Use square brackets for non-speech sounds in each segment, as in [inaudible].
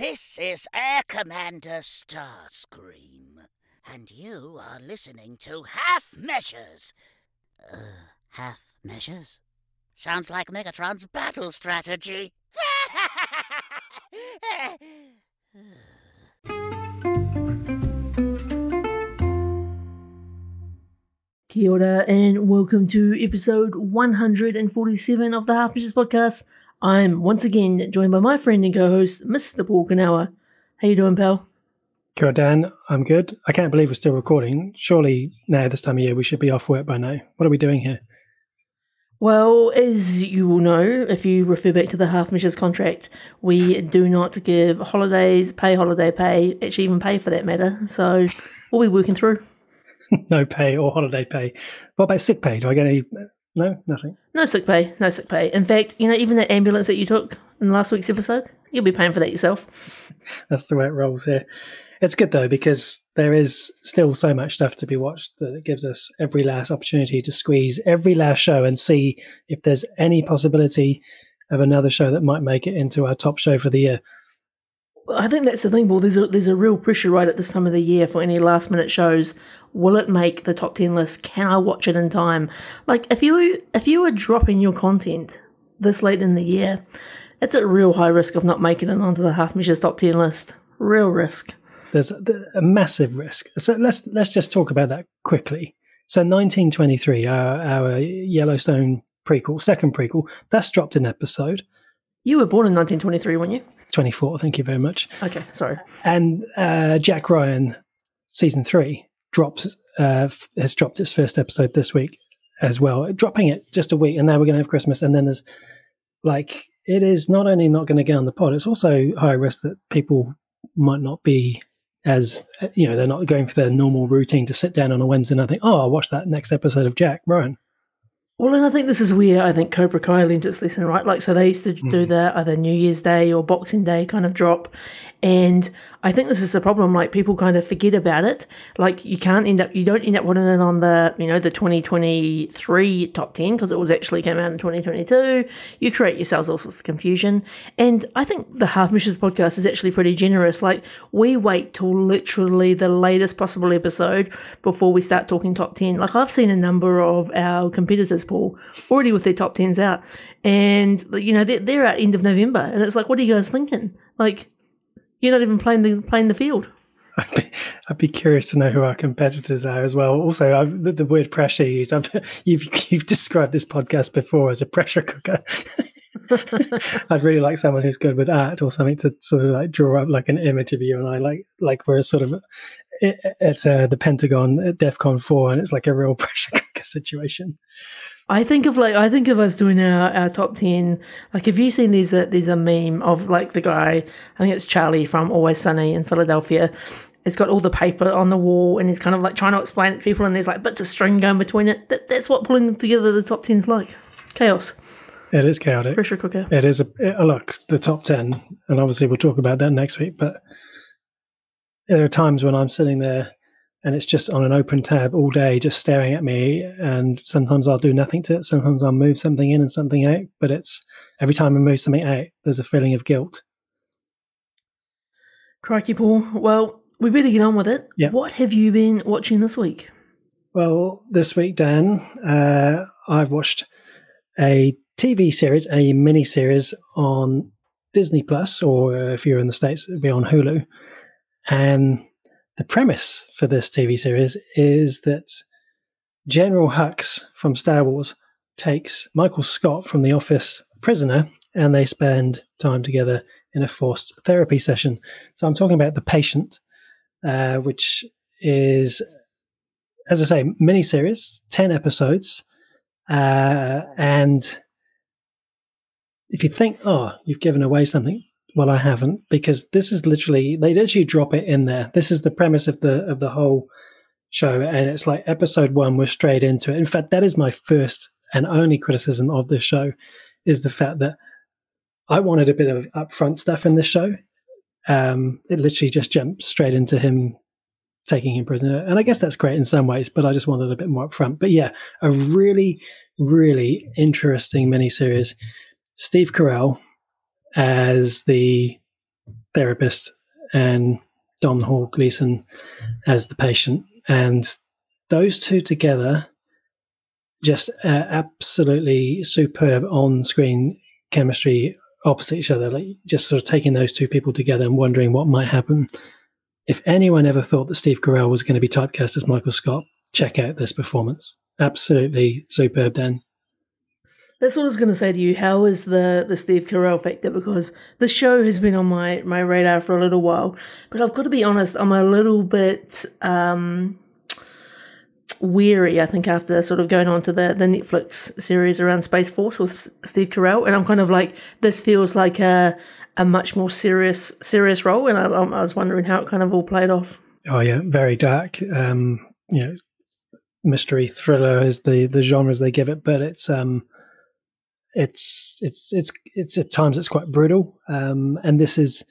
This is Air Commander Starscream, and you are listening to Half Measures. Uh, half measures? Sounds like Megatron's battle strategy. Kia ora and welcome to episode 147 of the Half Measures podcast. I'm once again joined by my friend and co-host, Mr. Paul Kanawa. How you doing, pal? Good, Dan. I'm good. I can't believe we're still recording. Surely now, this time of year, we should be off work by now. What are we doing here? Well, as you will know, if you refer back to the half measures contract, we do not give holidays, pay holiday pay, actually even pay for that matter. So we'll be working through. [laughs] no pay or holiday pay. What about sick pay? Do I get any? No, nothing. No sick pay, no sick pay. In fact, you know, even that ambulance that you took in last week's episode, you'll be paying for that yourself. [laughs] That's the way it rolls here. It's good though because there is still so much stuff to be watched that it gives us every last opportunity to squeeze every last show and see if there's any possibility of another show that might make it into our top show for the year. I think that's the thing, Paul. There's a, there's a real pressure right at this time of the year for any last minute shows. Will it make the top ten list? Can I watch it in time? Like if you if you are dropping your content this late in the year, it's at real high risk of not making it onto the half measures top ten list. Real risk. There's a, a massive risk. So let's let's just talk about that quickly. So 1923, our, our Yellowstone prequel, second prequel, that's dropped an episode. You were born in 1923, weren't you? 24. Thank you very much. Okay, sorry. And uh, Jack Ryan, season three, drops uh, f- has dropped its first episode this week as well, dropping it just a week, and now we're going to have Christmas, and then there's like it is not only not going to get on the pod, it's also high risk that people might not be as you know they're not going for their normal routine to sit down on a Wednesday and think, oh, I'll watch that next episode of Jack Ryan. Well, and I think this is where I think Cobra Kai learned its lesson, right? Like, so they used to do mm-hmm. that either New Year's Day or Boxing Day kind of drop. And I think this is the problem. Like, people kind of forget about it. Like, you can't end up, you don't end up putting it on the, you know, the 2023 top 10 because it was actually came out in 2022. You create yourselves all sorts of confusion. And I think the Half Measures podcast is actually pretty generous. Like, we wait till literally the latest possible episode before we start talking top 10. Like, I've seen a number of our competitors, Paul, already with their top 10s out. And, you know, they're, they're at end of November. And it's like, what are you guys thinking? Like, you're not even playing the playing the field. I'd be, I'd be curious to know who our competitors are as well. Also, I've, the, the word pressure used. I've, [laughs] you've you've described this podcast before as a pressure cooker. [laughs] I'd really like someone who's good with art or something to sort of like draw up like an image of you and I, like like we're sort of at uh, the Pentagon at DEFCON four, and it's like a real [laughs] pressure cooker situation. I think of like I think of us doing our, our top ten. Like, have you seen these? Uh, there's a meme of like the guy. I think it's Charlie from Always Sunny in Philadelphia. It's got all the paper on the wall, and he's kind of like trying to explain it to people, and there's like bits of string going between it. That, that's what pulling together the top ten's like. Chaos. It is chaotic. Pressure cooker. It is a, a look the top ten, and obviously we'll talk about that next week. But there are times when I'm sitting there and it's just on an open tab all day, just staring at me. And sometimes I'll do nothing to it. Sometimes I'll move something in and something out. But it's every time I move something out, there's a feeling of guilt. Crikey, Paul. Well, we better get on with it. Yeah. What have you been watching this week? Well, this week, Dan, uh, I've watched a TV series, a mini series on Disney Plus, or if you're in the States, it'll be on Hulu. And the premise for this TV series is that General Hux from Star Wars takes Michael Scott from The Office prisoner and they spend time together in a forced therapy session. So I'm talking about The Patient, uh, which is, as I say, miniseries, 10 episodes. Uh, and if you think, oh, you've given away something, well, I haven't because this is literally they literally drop it in there. This is the premise of the of the whole show, and it's like episode one was straight into it. In fact, that is my first and only criticism of this show is the fact that I wanted a bit of upfront stuff in this show. Um, it literally just jumped straight into him taking him prisoner, and I guess that's great in some ways. But I just wanted a bit more upfront. But yeah, a really, really interesting miniseries. Steve Carell as the therapist and Domhnall Gleeson as the patient, and those two together just uh, absolutely superb on screen chemistry opposite each other, like just sort of taking those two people together and wondering what might happen. If anyone ever thought that Steve Carell was going to be typecast as Michael Scott, check out this performance. Absolutely superb, Dan. That's what I was going to say to you. How is the, the Steve Carell factor? Because the show has been on my, my radar for a little while, but I've got to be honest, I'm a little bit um, weary, I think, after sort of going on to the, the Netflix series around Space Force with Steve Carell. And I'm kind of like, this feels like a, a much more serious serious role. And I, I was wondering how it kind of all played off. Oh, yeah, very dark. Um, you know, mystery thriller is the, the genres they give it, but it's. um it's it's it's it's at times it's quite brutal. Um, and this is.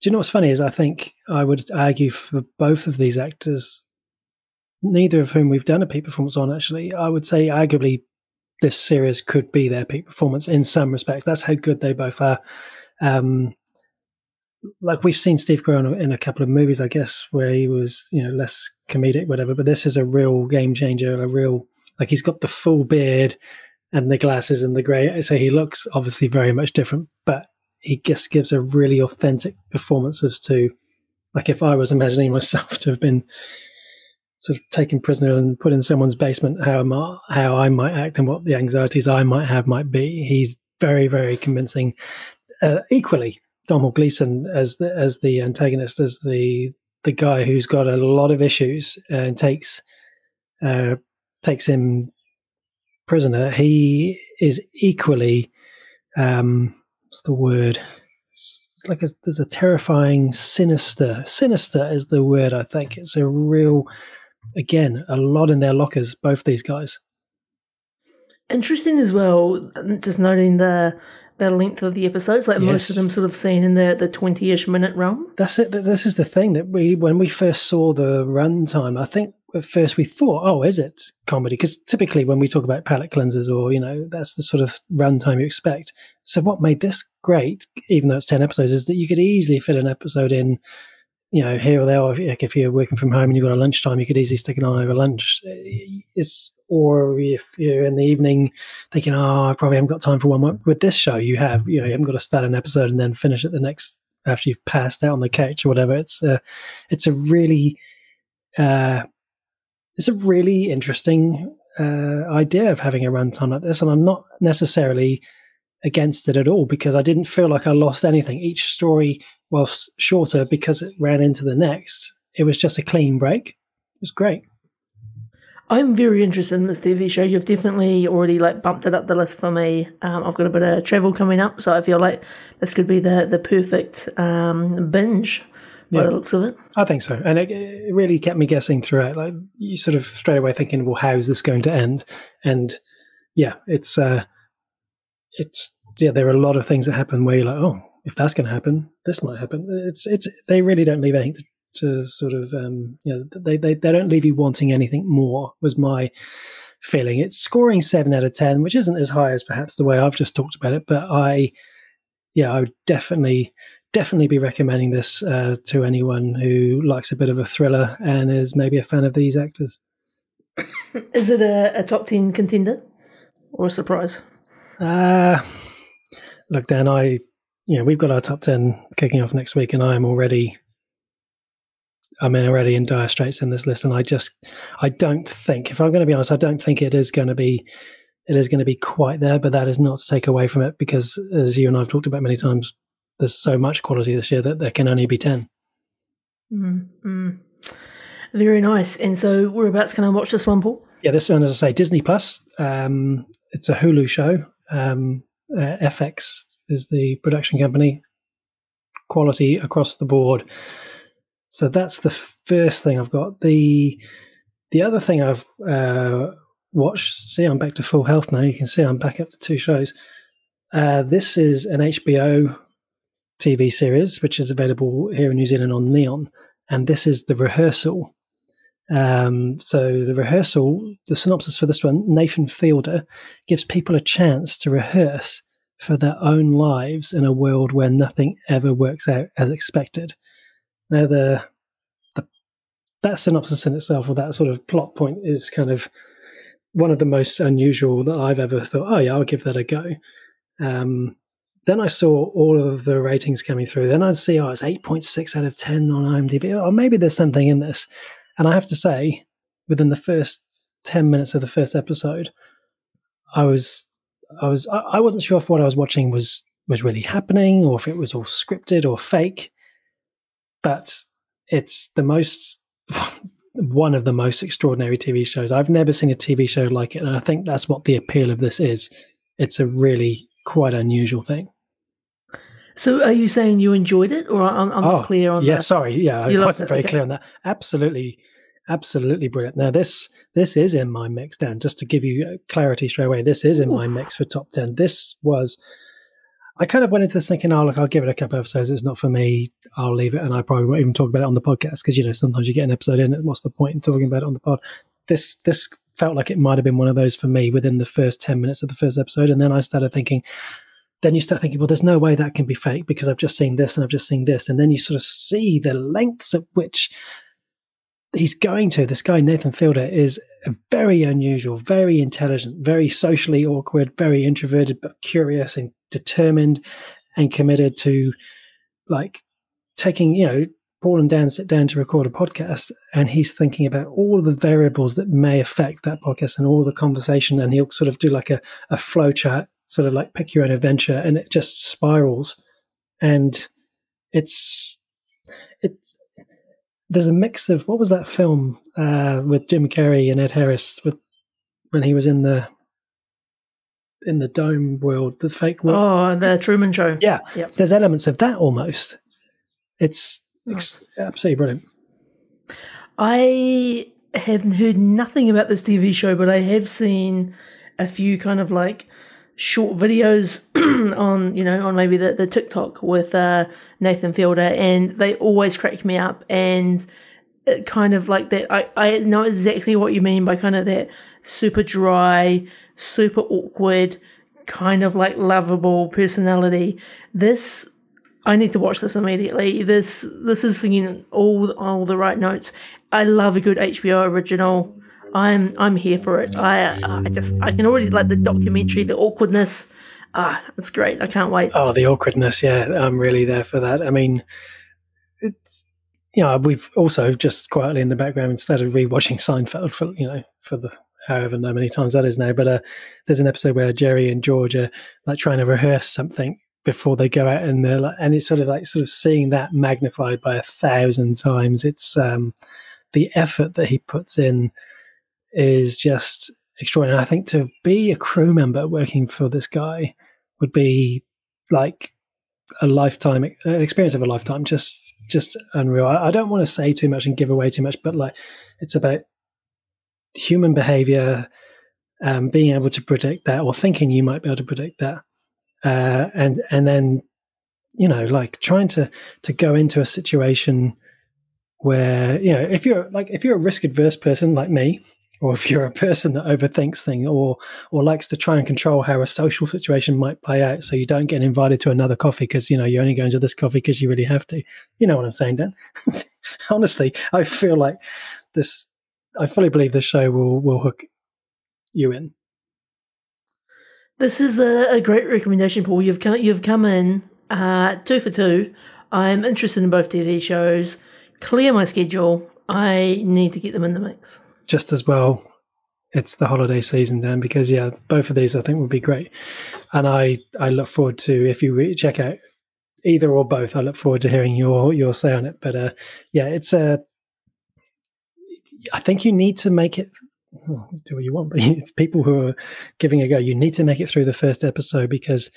Do you know what's funny is I think I would argue for both of these actors, neither of whom we've done a peak performance on. Actually, I would say arguably this series could be their peak performance in some respects. That's how good they both are. Um, like we've seen Steve Carell in a couple of movies, I guess, where he was, you know, less comedic, whatever. But this is a real game changer, a real like he's got the full beard, and the glasses and the grey. So he looks obviously very much different, but he just gives a really authentic performance as to, like, if I was imagining myself to have been sort of taken prisoner and put in someone's basement, how I, how I might act and what the anxieties I might have might be. He's very, very convincing. Uh, equally, Domhnall Gleeson as the as the antagonist, as the the guy who's got a lot of issues and takes uh, takes him prisoner, he is equally um, what's the word? It's like a, there's a terrifying, sinister. Sinister is the word. I think it's a real, again, a lot in their lockers. Both these guys. Interesting as well. Just noting the the length of the episodes, like yes. most of them sort of seen in the the twenty ish minute realm. That's it. This is the thing that we when we first saw the runtime, I think at first we thought, oh, is it comedy? Because typically when we talk about palate cleansers or, you know, that's the sort of runtime you expect. So what made this great, even though it's 10 episodes, is that you could easily fit an episode in, you know, here or there. Or if, if you're working from home and you've got a lunchtime, you could easily stick it on over lunch. It's, or if you're in the evening thinking, oh, I probably haven't got time for one more. With this show, you have, you know, you haven't got to start an episode and then finish it the next after you've passed out on the couch or whatever. It's, uh, it's a really, uh, it's a really interesting uh, idea of having a runtime like this, and I'm not necessarily against it at all because I didn't feel like I lost anything. Each story, whilst shorter because it ran into the next, it was just a clean break. It was great. I'm very interested in this TV show. You've definitely already like bumped it up the list for me. Um, I've got a bit of travel coming up, so I feel like this could be the the perfect um, binge by yeah. the looks of it. I think so, and it, it, really kept me guessing throughout. Like you sort of straight away thinking, "Well, how is this going to end?" And yeah, it's uh, it's yeah, there are a lot of things that happen where you're like, "Oh, if that's going to happen, this might happen." It's it's they really don't leave anything to, sort of um, you know they, they they don't leave you wanting anything more. Was my feeling. It's scoring seven out of ten, which isn't as high as perhaps the way I've just talked about it, but I yeah, I would definitely definitely be recommending this uh, to anyone who likes a bit of a thriller and is maybe a fan of these actors. [coughs] Is it a, a top 10 contender or a surprise? Uh, look, Dan, I, you know, we've got our top 10 kicking off next week, and I'm already. I'm already in dire straits in this list, and I just, I don't think, if I'm going to be honest, I don't think it is going to be, it is going to be quite there. But that is not to take away from it, because as you and I've talked about many times, there's so much quality this year that there can only be 10. Mm-hmm. Very nice. And so we're about to kind of watch this one, Paul? Yeah, this one, as I say, Disney Plus. Um, it's a Hulu show. Um, uh, FX is the production company. Quality across the board. So that's the first thing I've got. The the other thing I've uh, watched. See, I'm back to full health now. You can see I'm back up to two shows. Uh, this is an HBO TV series, which is available here in New Zealand on Neon. And this is The Rehearsal. Um, so, The Rehearsal, the synopsis for this one Nathan Fielder gives people a chance to rehearse for their own lives in a world where nothing ever works out as expected. Now, the, the that synopsis in itself, or that sort of plot point, is kind of one of the most unusual that I've ever thought. Oh yeah, I'll give that a go. Um, then I saw all of the ratings coming through. Then I'd see, oh, it's 8.6 out of 10 on IMDb. Or oh, maybe there's something in this. And I have to say, within the first 10 minutes of the first episode, I was, I was, I wasn't sure if what I was watching was, was really happening or if it was all scripted or fake. But it's the most, [laughs] one of the most extraordinary TV shows. I've never seen a TV show like it. And I think that's what the appeal of this is. It's a really quite unusual thing. So, are you saying you enjoyed it, or I'm, I'm oh, not clear on that. yeah, that? sorry, yeah, I wasn't very okay. clear on that. Absolutely, absolutely brilliant. Now, this this is in my mix, Dan. Just to give you uh, clarity straight away, this is in Ooh. my mix for top ten. This was. I kind of went into this thinking, oh, look, I'll give it a couple of episodes. It's not for me. I'll leave it. And I probably won't even talk about it on the podcast because, you know, sometimes you get an episode in. What's the point in talking about it on the pod? This, this felt like it might have been one of those for me within the first 10 minutes of the first episode. And then I started thinking, then you start thinking, well, there's no way that can be fake because I've just seen this and I've just seen this. And then you sort of see the lengths at which he's going to. This guy, Nathan Fielder, is very unusual, very intelligent, very socially awkward, very introverted, but curious and determined and committed to like taking, you know, Paul and Dan sit down to record a podcast and he's thinking about all the variables that may affect that podcast and all the conversation and he'll sort of do like a, a flow chart sort of like pick your own adventure and it just spirals and it's it's there's a mix of what was that film uh, with Jim Carrey and Ed Harris with when he was in the in the dome world, the fake world. Oh, the Truman Show. Yeah, yep. there's elements of that almost. It's, it's absolutely brilliant. I have heard nothing about this TV show, but I have seen a few kind of like short videos [clears throat] on you know on maybe the, the TikTok with uh, Nathan Fielder, and they always crack me up. And it kind of like that. I I know exactly what you mean by kind of that super dry, super awkward, kind of like lovable personality. This. I need to watch this immediately. This this is singing all all the right notes. I love a good HBO original. I'm I'm here for it. I I just I can already like the documentary, the awkwardness. Ah, it's great. I can't wait. Oh, the awkwardness. Yeah, I'm really there for that. I mean, it's you know we've also just quietly in the background instead of rewatching [laughs] Seinfeld for you know for the however many times that is now. But uh, there's an episode where Jerry and George are like trying to rehearse something before they go out and they're like, and it's sort of like sort of seeing that magnified by a thousand times. It's um, the effort that he puts in is just extraordinary. I think to be a crew member working for this guy would be like a lifetime an experience of a lifetime. Just just unreal. I, I don't want to say too much and give away too much, but like it's about human behavior, um, being able to predict that, or thinking you might be able to predict that, uh, and and then you know like trying to to go into a situation where you know if you're like if you're a risk adverse person like me or if you're a person that overthinks things or or likes to try and control how a social situation might play out so you don't get invited to another coffee because you know you're only going to this coffee because you really have to. You know what i'm saying dan? [laughs] Honestly i feel like this i fully believe this show will will hook you in. This is a, a great recommendation paul. You've come you've come in uh, two for two. I'm interested in both tv shows. Clear my schedule. I need to get them in the mix just as well it's the holiday season then because yeah both of these i think would be great. And i i look forward to if you re- check out either or both i look forward to hearing your your say on it. But uh yeah it's a uh, think you need to make it well, do what you want [laughs] but people who are giving a go you need to make it through the first episode because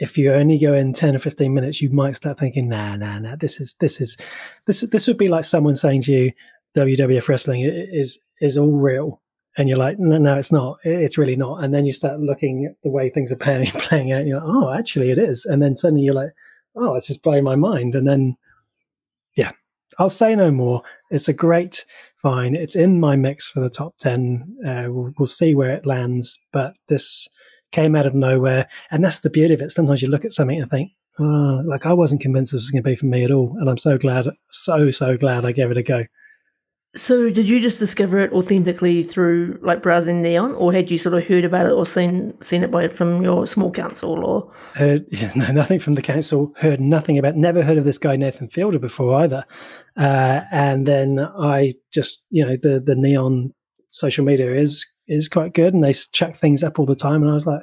if you only go in 10 or 15 minutes you might start thinking nah nah nah this is this is this this would be like someone saying to you WWF wrestling is is all real, and you're like, no, no, it's not. It's really not. And then you start looking at the way things are [laughs] playing, playing out, and you're like, oh, actually, it is. And then suddenly you're like, oh, it's just blowing my mind. And then, yeah, I'll say no more. It's a great fine. It's in my mix for the top ten. Uh, we'll, we'll see where it lands, but this came out of nowhere. And that's the beauty of it. Sometimes you look at something and think, oh, like I wasn't convinced this was going to be for me at all. And I'm so glad, so, so glad I gave it a go. So, did you just discover it authentically through like browsing Neon, or had you sort of heard about it or seen seen it by from your small council, or heard [laughs] no, nothing from the council? Heard nothing about, never heard of this guy Nathan Fielder before either. Uh, and then I just, you know, the the Neon social media is is quite good, and they chuck things up all the time, and I was like,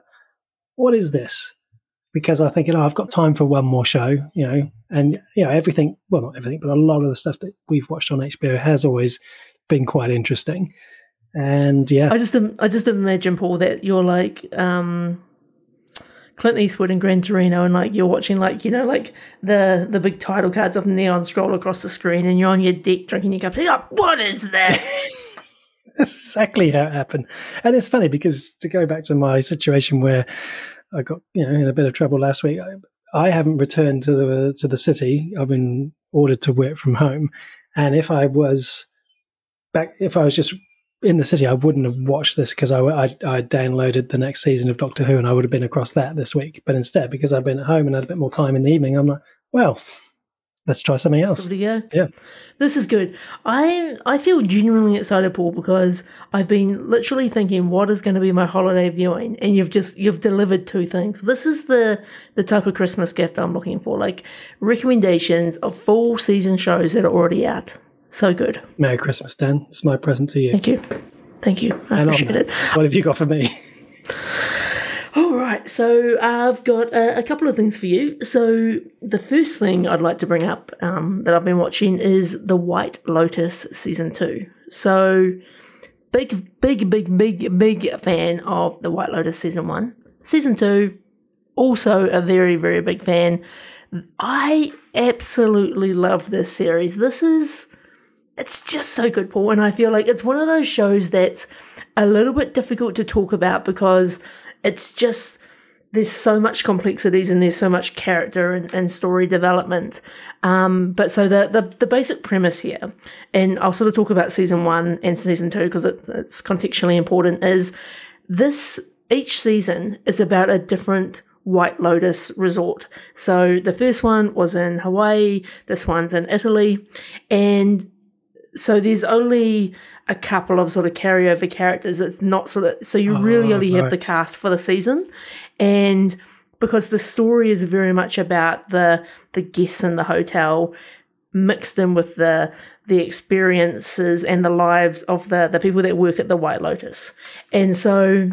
what is this? Because I think, you know, I've got time for one more show, you know, and, you know, everything, well, not everything, but a lot of the stuff that we've watched on HBO has always been quite interesting. And yeah. I just, I just imagine, Paul, that you're like, um, Clint Eastwood and Gran Torino, and like you're watching, like you know, like the the big title cards of Neon scroll across the screen, and you're on your deck drinking your cup. Like, what is that? [laughs] That's exactly how it happened, and it's funny because to go back to my situation where I got you know in a bit of trouble last week. I, I haven't returned to the to the city. I've been ordered to work from home, and if I was back, if I was just in the city, I wouldn't have watched this because I, I, I downloaded the next season of Doctor Who, and I would have been across that this week. But instead, because I've been at home and had a bit more time in the evening, I'm like, well, let's try something else. Go. Yeah. This is good. I I feel genuinely excited, Paul, because I've been literally thinking what is going to be my holiday viewing, and you've just you've delivered two things. This is the the type of Christmas gift I'm looking for, like recommendations of full season shows that are already out. So good. Merry Christmas, Dan. It's my present to you. Thank you. Thank you. I and appreciate it. What have you got for me? [laughs] Right, so I've got a, a, couple of things for you. So the first thing I'd like to bring up um, that I've been watching is The White Lotus season two. So big, big, big, big, big fan of The White Lotus season one. Season two, also a very, very big fan. I absolutely love this series. This is, it's just so good, Paul. And I feel like it's one of those shows that's a little bit difficult to talk about because it's just there's so much complexities and there's so much character and, and story development. Um, but so the, the, the basic premise here, and I'll sort of talk about season one and season two because it, it's contextually important, is this each season is about a different White Lotus resort. So the first one was in Hawaii, this one's in Italy, and so there's only a couple of sort of carryover characters. It's not sort of so you oh, really only right. have the cast for the season, and because the story is very much about the the guests in the hotel mixed in with the the experiences and the lives of the the people that work at the White Lotus, and so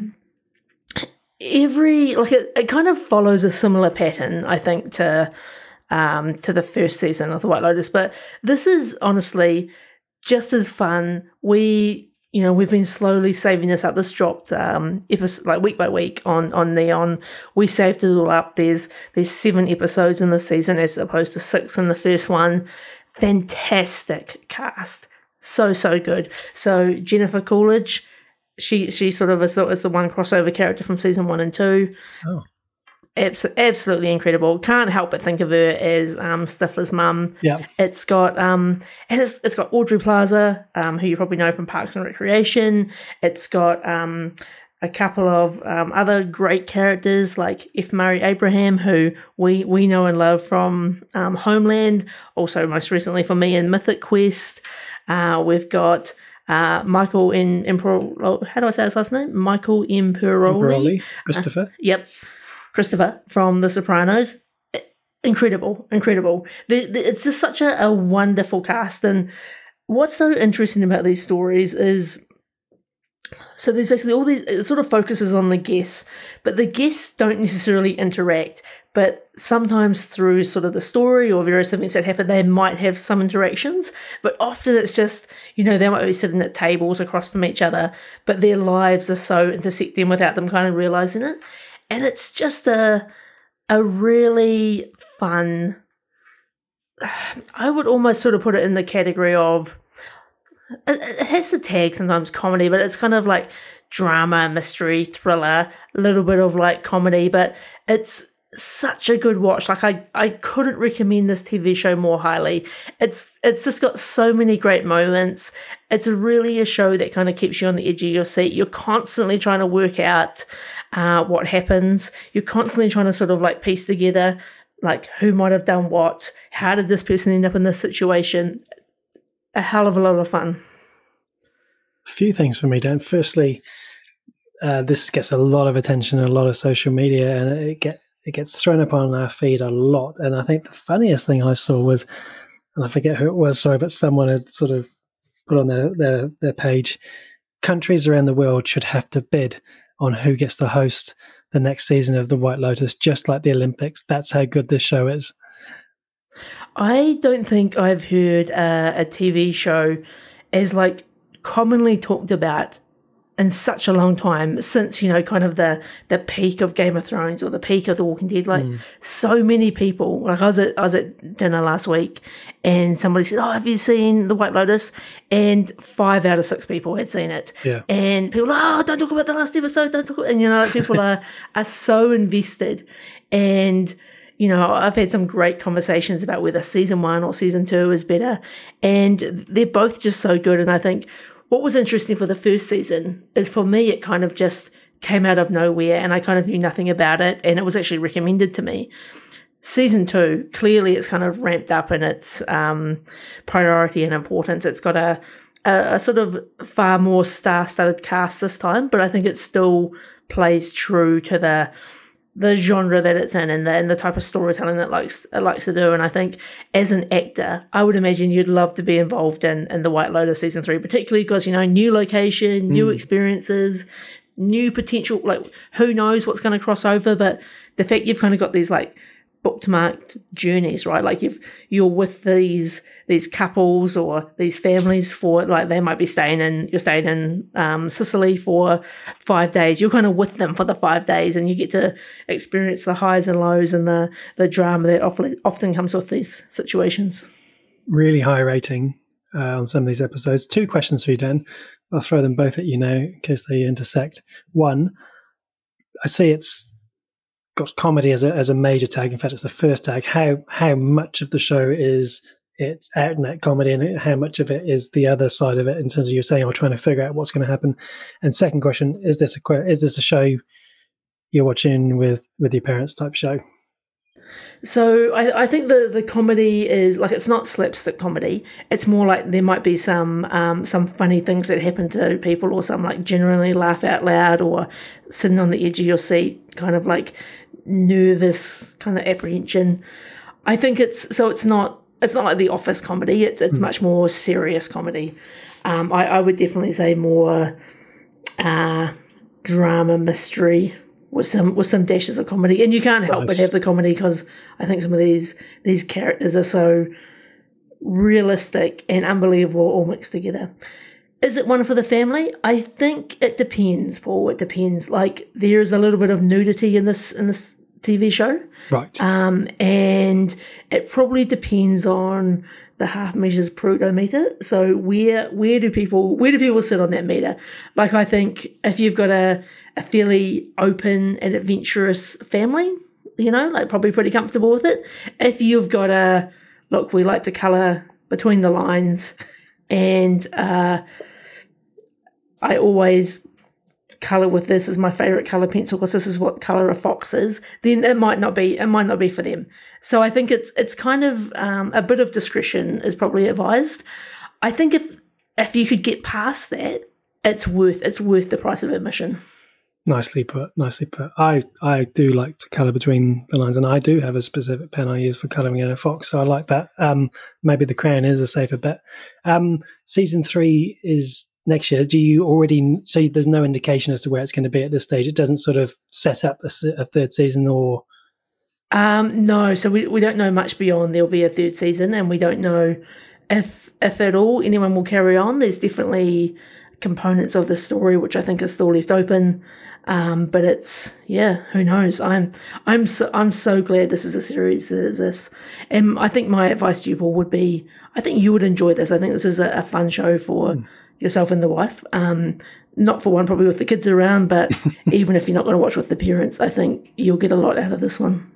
every like it, it kind of follows a similar pattern, I think, to um to the first season of the White Lotus, but this is honestly just as fun. We, you know, we've been slowly saving this up. This dropped um episode like week by week on on Neon. We saved it all up. There's there's seven episodes in the season as opposed to six in the first one. Fantastic cast. So so good. So Jennifer Coolidge, she she sort of is, is the one crossover character from season one and two. Oh abs- absolutely incredible. Can't help but think of her as um, Stifler's mum. Yeah, it's got um, and it's it's got Aubrey Plaza, um, who you probably know from Parks and Recreation. It's got um, a couple of um, other great characters like F. Murray Abraham, who we we know and love from um, Homeland. Also, most recently for me in Mythic Quest. Uh, we've got. Uh, Michael in Impero- how do I say his last name? Michael Imperioli. Christopher. Uh, yep. Christopher from The Sopranos. Incredible, incredible. The, the, it's just such a, a wonderful cast. And what's so interesting about these stories is so there's basically all these, it sort of focuses on the guests, but the guests don't necessarily interact. But sometimes through sort of the story or various events that happen, they might have some interactions. But often it's just, you know, they might be sitting at tables across from each other, but their lives are so intersecting without them kind of realizing it and it's just a a really fun I would almost sort of put it in the category of it has the tag sometimes comedy, but it's kind of like drama, mystery, thriller, a little bit of like comedy, but it's such a good watch. Like I, I couldn't recommend this TV show more highly. It's it's just got so many great moments. It's really a show that kind of keeps you on the edge of your seat. You're constantly trying to work out uh, what happens. You're constantly trying to sort of like piece together like who might have done what, how did this person end up in this situation. A hell of a lot of fun. A few things for me, Dan. Firstly, uh, this gets a lot of attention, a lot of social media, and it get it gets thrown up on our feed a lot. And I think the funniest thing I saw was, and I forget who it was, sorry, but someone had sort of put on their, their, their page, countries around the world should have to bid on who gets to host the next season of The White Lotus, just like the Olympics. That's how good this show is. I don't think I've heard uh, a TV show as like commonly talked about in such a long time since you know kind of the the peak of Game of Thrones or the peak of The Walking Dead. Like mm. so many people. Like I was at I was at dinner last week, and somebody said, "Oh, have you seen The White Lotus?" And five out of six people had seen it. Yeah. And people, oh, don't talk about the last episode. Don't talk. And you know, like, people are [laughs] are so invested, and you know, I've had some great conversations about whether season one or season two is better, and they're both just so good. And I think what was interesting for the first season is for me, it kind of just came out of nowhere and I kind of knew nothing about it and it was actually recommended to me. Season two, clearly it's kind of ramped up in its um, priority and importance. It's got a, a, a sort of far more star studded cast this time, but I think it still plays true to the the genre that it's in and the, and the type of storytelling that it likes it likes to do. And I think as an actor, I would imagine you'd love to be involved in in the White Lotus season three, particularly because you know new location, new mm. experiences, new potential. Like who knows what's going to cross over, but the fact you've kind of got these like bookmarked journeys, right? Like you've you're with these these couples or these families for like they might be staying in you're staying in um, Sicily for five days. You're kind of with them for the five days, and you get to experience the highs and lows and the the drama that often often comes with these situations. Really high rating uh, on some of these episodes. Two questions for you, Dan. I'll throw them both at you now in case they intersect. One, I see it's got comedy as a as a major tag. In fact, it's the first tag. How how much of the show is it out in that comedy, and how much of it is the other side of it in terms of you're saying or trying to figure out what's going to happen? And second question: Is this a is this a show you're watching with with your parents type show? So I, I, think the the comedy is like it's not slapstick comedy. It's more like there might be some um, some funny things that happen to people, or some like generally laugh out loud, or sitting on the edge of your seat, kind of like nervous kind of apprehension. I think it's so it's not it's not like the office comedy. It's it's mm. much more serious comedy. Um, I, I would definitely say more uh, drama mystery with some with some dashes of comedy, and you can't help nice. but have the comedy because I think some of these these characters are so realistic and unbelievable all mixed together. Is it one for the family? I think it depends, Paul. It depends. Like there is a little bit of nudity in this in this TV show, right? Um, and it probably depends on the half measures Peruto meter. So where where do people where do people sit on that meter? Like I think if you've got a a fairly open and adventurous family, you know, like probably pretty comfortable with it. If you've got a look, we like to color between the lines and uh, I always color with this is my favorite color pencil because this is what color a fox is then it might not be it might not be for them. So i think it's it's kind of um, a bit of discretion is probably advised. I think if if you could get past that it's worth it's worth the price of admission. Nicely put nicely put. I i do like to color between the lines and i do have a specific pen i use for coloring in a fox so i like that. Um maybe the crayon is a safer bet. Um season three is next year do you already so there's no indication as to where it's going to be at this stage it doesn't sort of set up a, a third season or um no so we, we don't know much beyond there'll be a third season and we don't know if if at all anyone will carry on there's definitely components of the story which i think are still left open um, but it's yeah, who knows? I'm I'm so I'm so glad this is a series that is this. And I think my advice to you, Paul, would be I think you would enjoy this. I think this is a, a fun show for mm. Yourself and the wife. Um, not for one, probably with the kids around, but [laughs] even if you're not going to watch with the parents, I think you'll get a lot out of this one.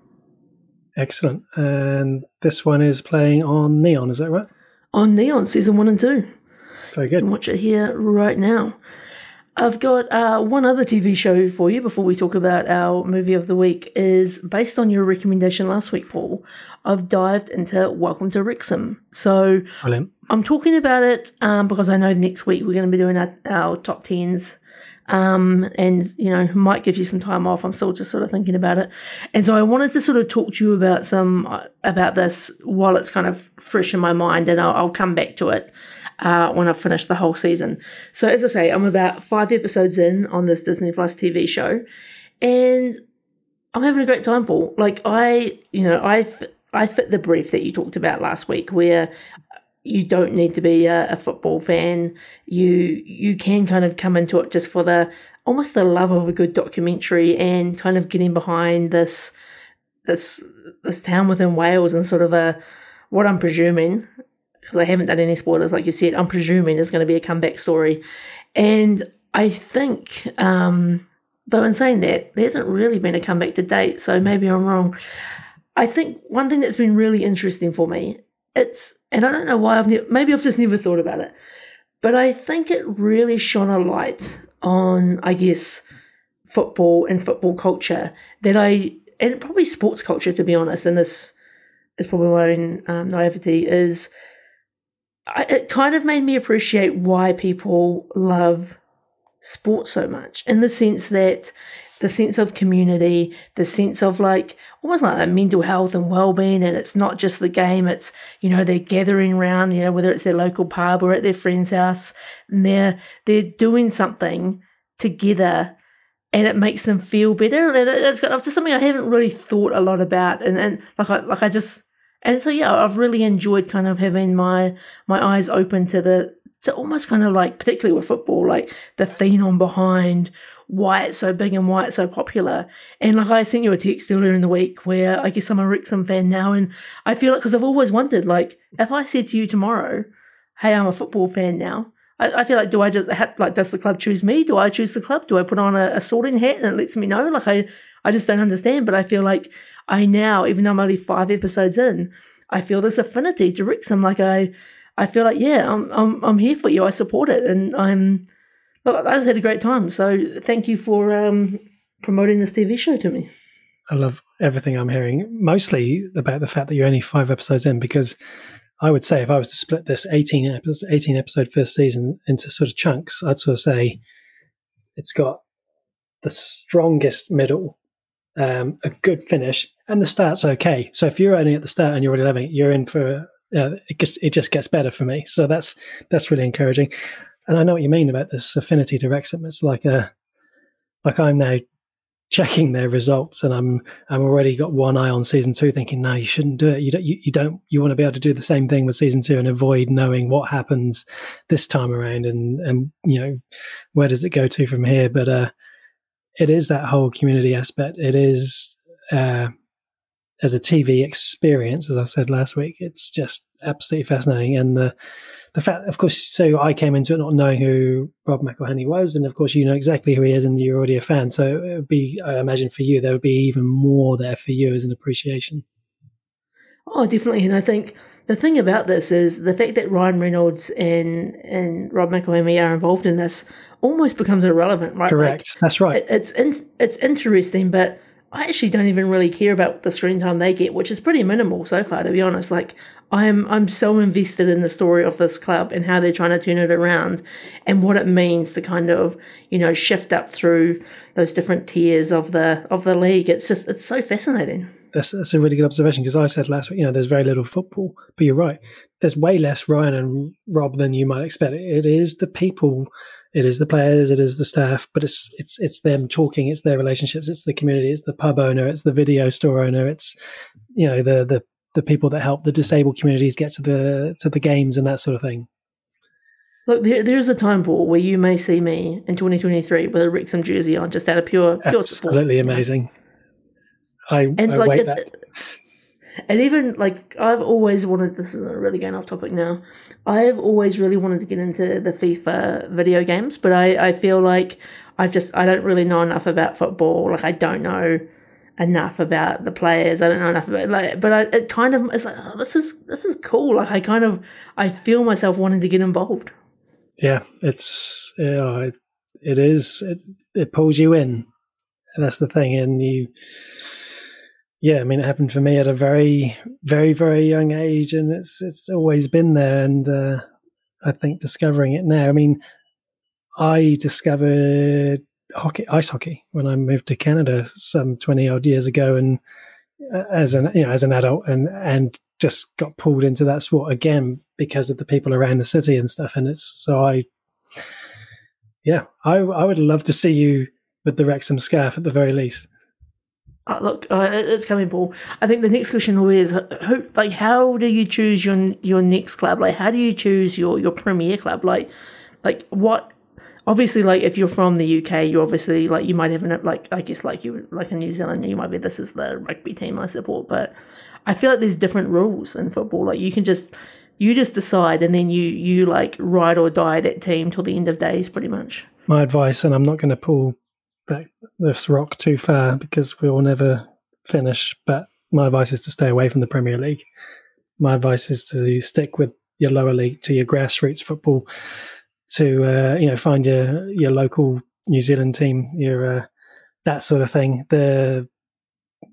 Excellent. And this one is playing on Neon, is that right? On Neon, season one and two. Very good. watch it here right now. I've got uh, one other TV show for you before we talk about our movie of the week. Is based on your recommendation last week, Paul. I've dived into Welcome to Wrexham. So Brilliant. I'm talking about it um, because I know next week we're going to be doing our, our top tens. Um, and you know, might give you some time off. I'm still just sort of thinking about it, and so I wanted to sort of talk to you about some uh, about this while it's kind of fresh in my mind, and I'll, I'll come back to it uh, when I've finished the whole season. So as I say, I'm about five episodes in on this Disney Plus TV show, and I'm having a great time, Paul. Like I, you know, I I fit the brief that you talked about last week, where you don't need to be a, a, football fan. You you can kind of come into it just for the almost the love of a good documentary and kind of getting behind this this this town within Wales and sort of a what I'm presuming because I haven't done any spoilers like you said. I'm presuming is going to be a comeback story, and I think um, though in saying that there hasn't really been a comeback to date, so maybe I'm wrong. I think one thing that's been really interesting for me it's and I don't know why I've maybe I've just never thought about it, but I think it really shone a light on I guess football and football culture that I and probably sports culture to be honest. And this is probably my own um, naivety is. I, it kind of made me appreciate why people love sports so much in the sense that the sense of community, the sense of like almost like that mental health and well-being and it's not just the game it's you know they're gathering around you know whether it's their local pub or at their friend's house and they're they're doing something together and it makes them feel better. And it's, got, it's just something I haven't really thought a lot about and, and like I like I just and so yeah I've really enjoyed kind of having my my eyes open to the to almost kind of like particularly with football like the on behind why it's so big and why it's so popular. And like I sent you a text earlier in the week where I guess I'm a Wrexham fan now, and I feel like because I've always wondered, like, if I said to you tomorrow, "Hey, I'm a football fan now," I, I feel like do I just like does the club choose me? Do I choose the club? Do I put on a, a sorting hat and it lets me know? Like I, I just don't understand. But I feel like I now, even though I'm only five episodes in, I feel this affinity to Wrexham. Like I, I feel like yeah, I'm I'm I'm here for you. I support it, and I'm Look, I just had a great time. So thank you for um, promoting this TV show to me. I love everything I'm hearing, mostly about the fact that you're only five episodes in, because I would say if I was to split this 18 episode, 18 episode first season into sort of chunks, I'd sort of say it's got the strongest middle, um, a good finish, and the start's okay. So if you're only at the start and you're already loving it, you're in for uh, it, just, it just gets better for me. So that's that's really encouraging and I know what you mean about this affinity to Wrexham. It's like a like I'm now checking their results, and I'm I'm already got one eye on season two, thinking, no, you shouldn't do it. You don't you, you don't you want to be able to do the same thing with season two and avoid knowing what happens this time around, and and you know where does it go to from here. But uh, it is that whole community aspect. It is. Uh, as a TV experience, as I said last week, it's just absolutely fascinating. And the the fact, of course, so I came into it not knowing who Rob McElhenney was, and of course, you know exactly who he is, and you're already a fan. So it would be, I imagine, for you, there would be even more there for you as an appreciation. Oh, definitely, and I think the thing about this is the fact that Ryan Reynolds and and Rob McElhenney are involved in this almost becomes irrelevant, right? Correct. Like, That's right. It, it's in, it's interesting, but I actually don't even really care about the screen time they get, which is pretty minimal so far, to be honest. Like I'm I'm so invested in the story of this club and how they're trying to turn it around and what it means to kind of, you know, shift up through those different tiers of the of the league. It's just it's so fascinating. That's that's a really good observation because I said last week, you know, there's very little football, but you're right. There's way less Ryan and Rob than you might expect. It is the people it is the players, it is the staff, but it's it's it's them talking, it's their relationships, it's the community, it's the pub owner, it's the video store owner, it's you know the the the people that help the disabled communities get to the to the games and that sort of thing. Look, there, there's a time, Paul, where you may see me in 2023 with a Wrexham jersey on, just out of pure, pure Absolutely support. amazing. I, and I like, wait it, that. And even like I've always wanted. This is really going off topic now. I've always really wanted to get into the FIFA video games, but I I feel like I've just I don't really know enough about football. Like I don't know enough about the players. I don't know enough about like, but I it kind of it's like oh, this is this is cool. Like I kind of I feel myself wanting to get involved. Yeah, it's yeah, it is it, it pulls you in. And that's the thing, and you. Yeah, I mean, it happened for me at a very, very, very young age, and it's it's always been there. And uh, I think discovering it now. I mean, I discovered hockey, ice hockey, when I moved to Canada some twenty odd years ago, and uh, as an you know as an adult, and and just got pulled into that sport again because of the people around the city and stuff. And it's so I, yeah, I I would love to see you with the Wrexham scarf at the very least. Uh, look, uh, it's coming, Paul. I think the next question is, who, like, how do you choose your your next club? Like, how do you choose your your premier club? Like, like what? Obviously, like if you're from the UK, you obviously like you might have an like I guess like you like in New Zealand, you might be this is the rugby team I support, but I feel like there's different rules in football. Like you can just you just decide and then you you like ride or die that team till the end of days, pretty much. My advice, and I'm not going to pull back this rock too far because we'll never finish. But my advice is to stay away from the Premier League. My advice is to stick with your lower league, to your grassroots football, to uh, you know find your your local New Zealand team, your uh, that sort of thing. The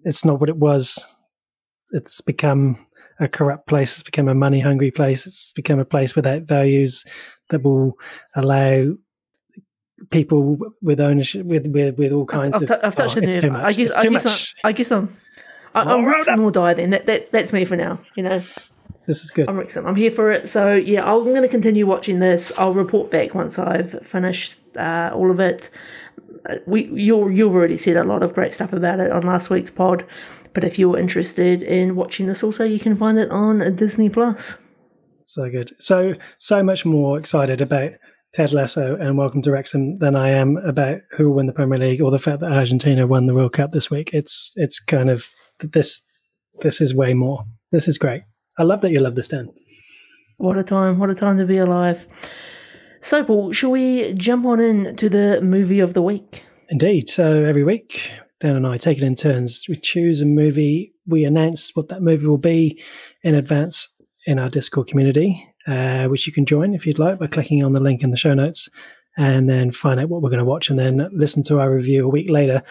it's not what it was. It's become a corrupt place. It's become a money hungry place. It's become a place without values that will allow people with ownership with with, with all kinds I've, of. I've touched oh, a it's nerve. too much. I guess I guess. I, I guess I'm. I, I'm well Wrexham or die. Then that, that that's me for now. You know, This is good. I'm Wrexham. I'm here for it. So yeah, I'm going to continue watching this. I'll report back once I've finished uh, all of it. Uh, We you you've already said a lot of great stuff about it on last week's pod. But if you're interested in watching this, also you can find it on Disney Plus. So good. So so much more excited about Ted Lasso and Welcome to Wrexham than I am about who will win the Premier League or the fact that Argentina won the World Cup this week. It's it's kind of this this is way more. This is great. I love that you love this, Dan. What a time! What a time to be alive. So, Paul, shall we jump on in to the movie of the week? Indeed. So every week, Dan and I take it in turns. We choose a movie. We announce what that movie will be in advance in our Discord community, uh, which you can join if you'd like by clicking on the link in the show notes and then find out what we're going to watch and then listen to our review a week later.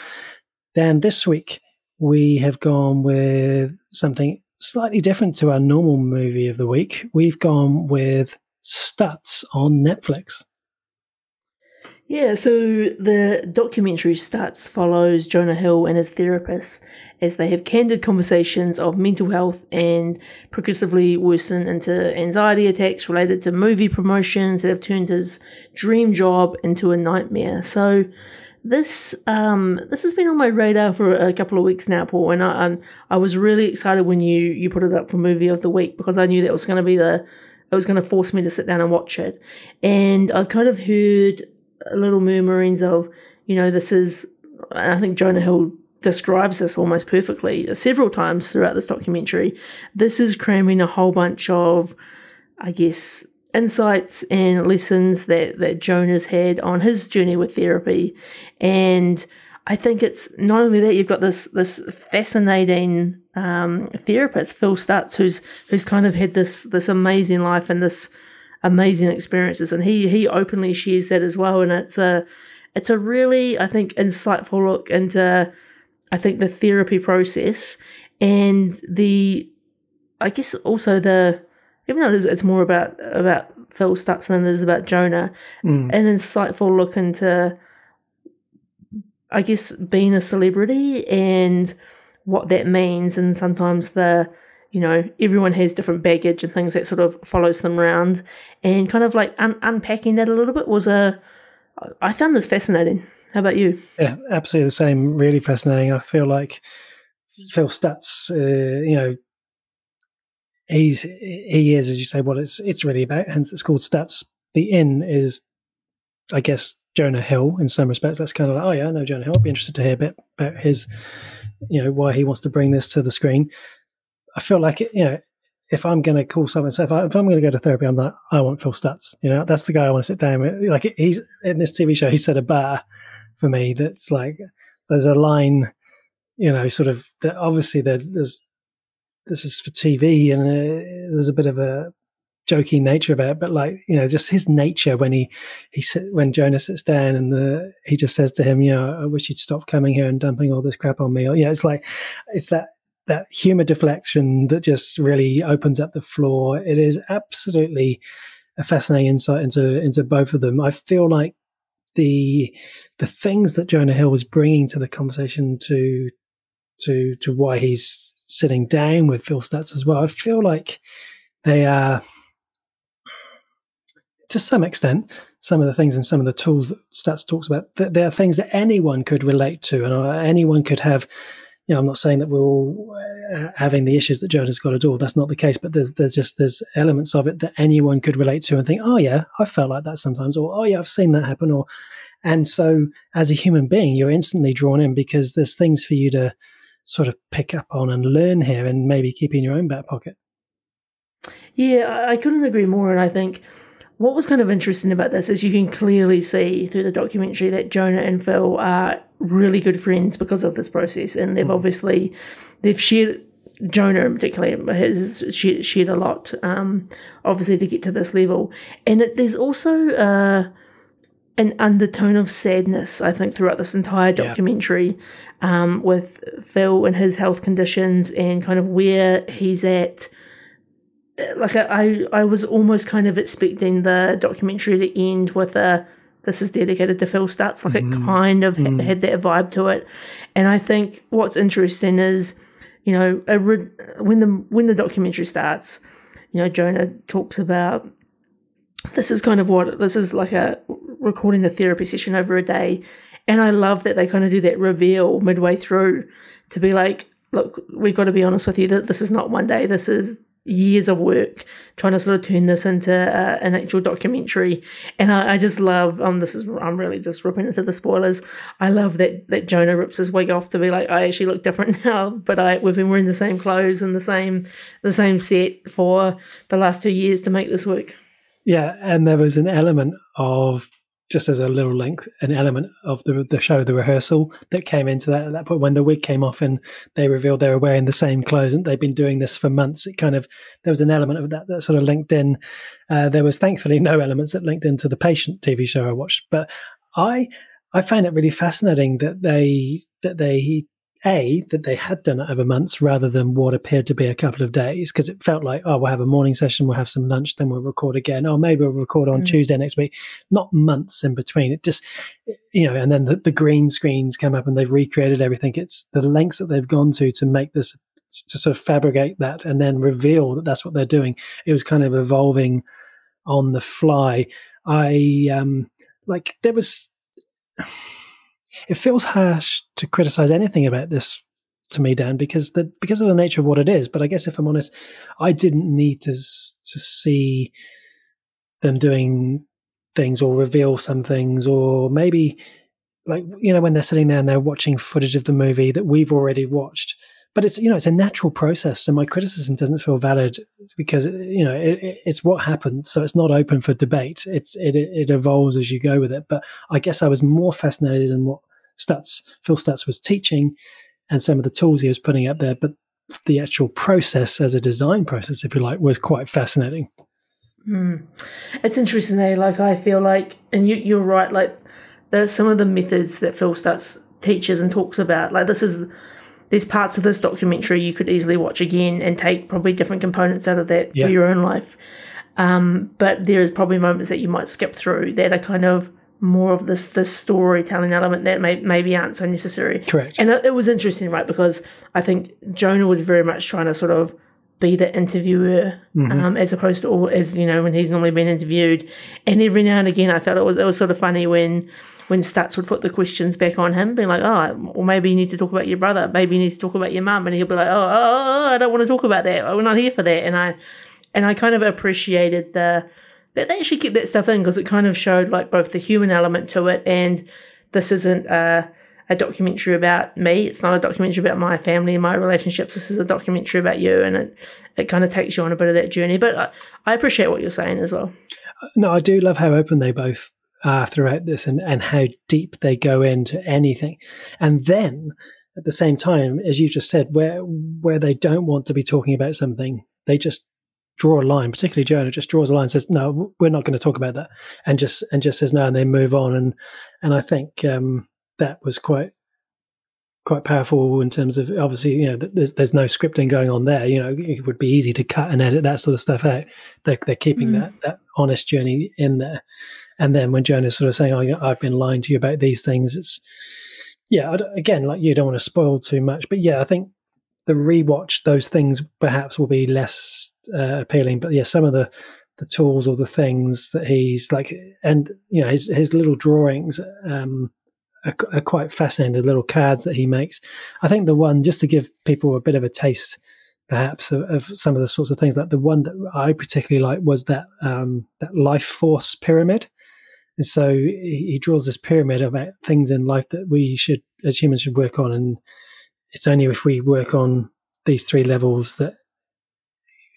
Then this week, we have gone with something slightly different to our normal movie of the week. We've gone with Stutz on Netflix. Yeah, so the documentary Stutz follows Jonah Hill and his therapist as they have candid conversations of mental health and progressively worsen into anxiety attacks related to movie promotions that have turned his dream job into a nightmare. So this um this has been on my radar for a couple of weeks now, Paul, and I I was really excited when you you put it up for movie of the week because I knew that was going to be the it was going to force me to sit down and watch it, and I've kind of heard little murmurings of you know this is I think Jonah Hill describes this almost perfectly several times throughout this documentary. This is cramming a whole bunch of I guess insights and lessons that, that Jonah's had on his journey with therapy. And I think it's not only that you've got this this fascinating um, therapist, Phil Stutz, who's who's kind of had this this amazing life and this amazing experiences, and he he openly shares that as well. And it's a it's a really I think insightful look into I think the therapy process and the I guess also the even though it's more about about Phil Stutz than it is about Jonah, Mm. an insightful look into, I guess, being a celebrity and what that means, and sometimes the, you know, everyone has different baggage and things that sort of follows them around, and kind of like un- unpacking that a little bit was a, I found this fascinating. How about you? Yeah, absolutely the same. Really fascinating. I feel like Phil Stutz, uh, you know, he's he is, as you say, what it's it's really about. Hence, it's called Stutz. The in is, I guess, Jonah Hill in some respects. That's kind of like, oh yeah, I know Jonah Hill. I'd be interested to hear a bit about his, you know, why he wants to bring this to the screen. I feel like you know. If I'm going to call someone, so if, I, I'm going to go to therapy, I'm like, I want Phil Stutz. You know, that's the guy I want to sit down with. Like he's in this TV show, he set a bar for me that's like there's a line you know sort of that obviously there, there's this is for tv and uh, there's a bit of a joking nature about it, but like you know, just his nature when he he sit, when Jonah sits down and the he just says to him, you know, I wish you'd stop coming here and dumping all this crap on me. Or you know, it's like it's that that humor deflection that just really opens up the floor. It is absolutely a fascinating insight into into both of them. I feel like the the things that Jonah Hill was bringing to the conversation to to to why he's sitting down with Phil Stutz as well. I feel like they are to some extent some of the things and some of the tools that Stutz talks about. They are things that anyone could relate to, and uh, anyone could have you know, I'm not saying that we're all uh, having the issues that Jonah's got at all. That's not the case. But there's there's just there's elements of it that anyone could relate to and think, oh yeah, I felt like that sometimes, or oh yeah, I've seen that happen, or and so as a human being, you're instantly drawn in because there's things for you to sort of pick up on and learn here, and maybe keep in your own back pocket. Yeah, I couldn't agree more, and I think what was kind of interesting about this is you can clearly see through the documentary that Jonah and Phil are really good friends because of this process, and they've mm. obviously they've shared Jonah in particular has shared, shared a lot, um, obviously to get to this level, and it, there's also uh, an undertone of sadness I think throughout this entire documentary, yeah. um, with Phil and his health conditions and kind of where he's at like I, I was almost kind of expecting the documentary to end with a this is dedicated to Phil Stutz. Like mm. it kind of mm. had that vibe to it, and I think what's interesting is, you know, re- when the when the documentary starts, you know, Jonah talks about this is kind of what this is like a recording the therapy session over a day, and I love that they kind of do that reveal midway through to be like, look, we've got to be honest with you that this is not one day. This is years of work trying to sort of turn this into uh, an actual documentary. And I, I, just love, um, this is, I'm really just ripping into the spoilers. I love that, that Jonah rips his wig off to be like, I actually look different [laughs] now, but I, we've been wearing the same clothes and the same, the same set for the last two years to make this work. Yeah. And there was an element of just as a little link, an element of the the show, the rehearsal that came into that at that point when the wig came off and they revealed they were wearing the same clothes and they've been doing this for months. It kind of there was an element of that that sort of linked in. Uh, there was thankfully no elements that linked into the patient TV show I watched, but I I find it really fascinating that they that they a that they had done it over months rather than what appeared to be a couple of days because it felt like oh we'll have a morning session we'll have some lunch then we'll record again. Oh maybe we'll record on mm. tuesday next week. Not months in between. It just you know and then the, the green screens come up and they've recreated everything. It's the lengths that they've gone to to make this to sort of fabricate that and then reveal that that's what they're doing. It was kind of evolving on the fly. I um like there was it feels harsh to criticize anything about this to me, Dan, because the because of the nature of what it is. But I guess if I'm honest, I didn't need to to see them doing things or reveal some things, or maybe like you know when they're sitting there and they're watching footage of the movie that we've already watched. But it's you know it's a natural process, so my criticism doesn't feel valid because you know it, it's what happened, so it's not open for debate. It's it it evolves as you go with it. But I guess I was more fascinated in what Stutz, Phil Stutz was teaching and some of the tools he was putting up there, but the actual process as a design process, if you like, was quite fascinating. Mm. It's interesting, though. Like I feel like, and you, you're right. Like there's some of the methods that Phil Stutz teaches and talks about. Like this is there's parts of this documentary you could easily watch again and take probably different components out of that yeah. for your own life. Um, but there's probably moments that you might skip through that are kind of more of this this storytelling element that may, maybe aren't so necessary. Correct. And it, it, was interesting, right? Because I think Jonah was very much trying to sort of be the interviewer, mm-hmm. um, as opposed to all as you know when he's normally been interviewed. And every now and again, I felt it was it was sort of funny when when Stutz would put the questions back on him, being like, "Oh, well, maybe you need to talk about your brother. Maybe you need to talk about your mum," and he'll be like, "Oh, oh, oh, oh I don't want to talk about that. We're not here for that." And I and I kind of appreciated the that they actually kept that stuff in because it kind of showed like both the human element to it and this isn't a, a documentary about me. It's not a documentary about my family and my relationships. This is a documentary about you, and it it kind of takes you on a bit of that journey. But I, I appreciate what you're saying as well. No, I do love how open they both are throughout this, and and how deep they go into anything, and then at the same time, as you just said, where where they don't want to be talking about something, they just draw a line, particularly Jonah just draws a line, and says, "No, we're not going to talk about that," and just and just says no, and they move on. And and I think um, that was quite quite powerful in terms of obviously you know there's there's no scripting going on there. You know, it would be easy to cut and edit that sort of stuff out. They're, they're keeping mm. that that honest journey in there. And then when Jonah's sort of saying, "Oh, I've been lying to you about these things," it's yeah. Again, like you don't want to spoil too much, but yeah, I think the rewatch those things perhaps will be less uh, appealing. But yeah, some of the the tools or the things that he's like, and you know, his his little drawings um, are, are, quite fascinating. The little cards that he makes. I think the one just to give people a bit of a taste, perhaps of, of some of the sorts of things. Like the one that I particularly like was that um, that life force pyramid. And so he, he draws this pyramid about things in life that we should, as humans, should work on, and it's only if we work on these three levels that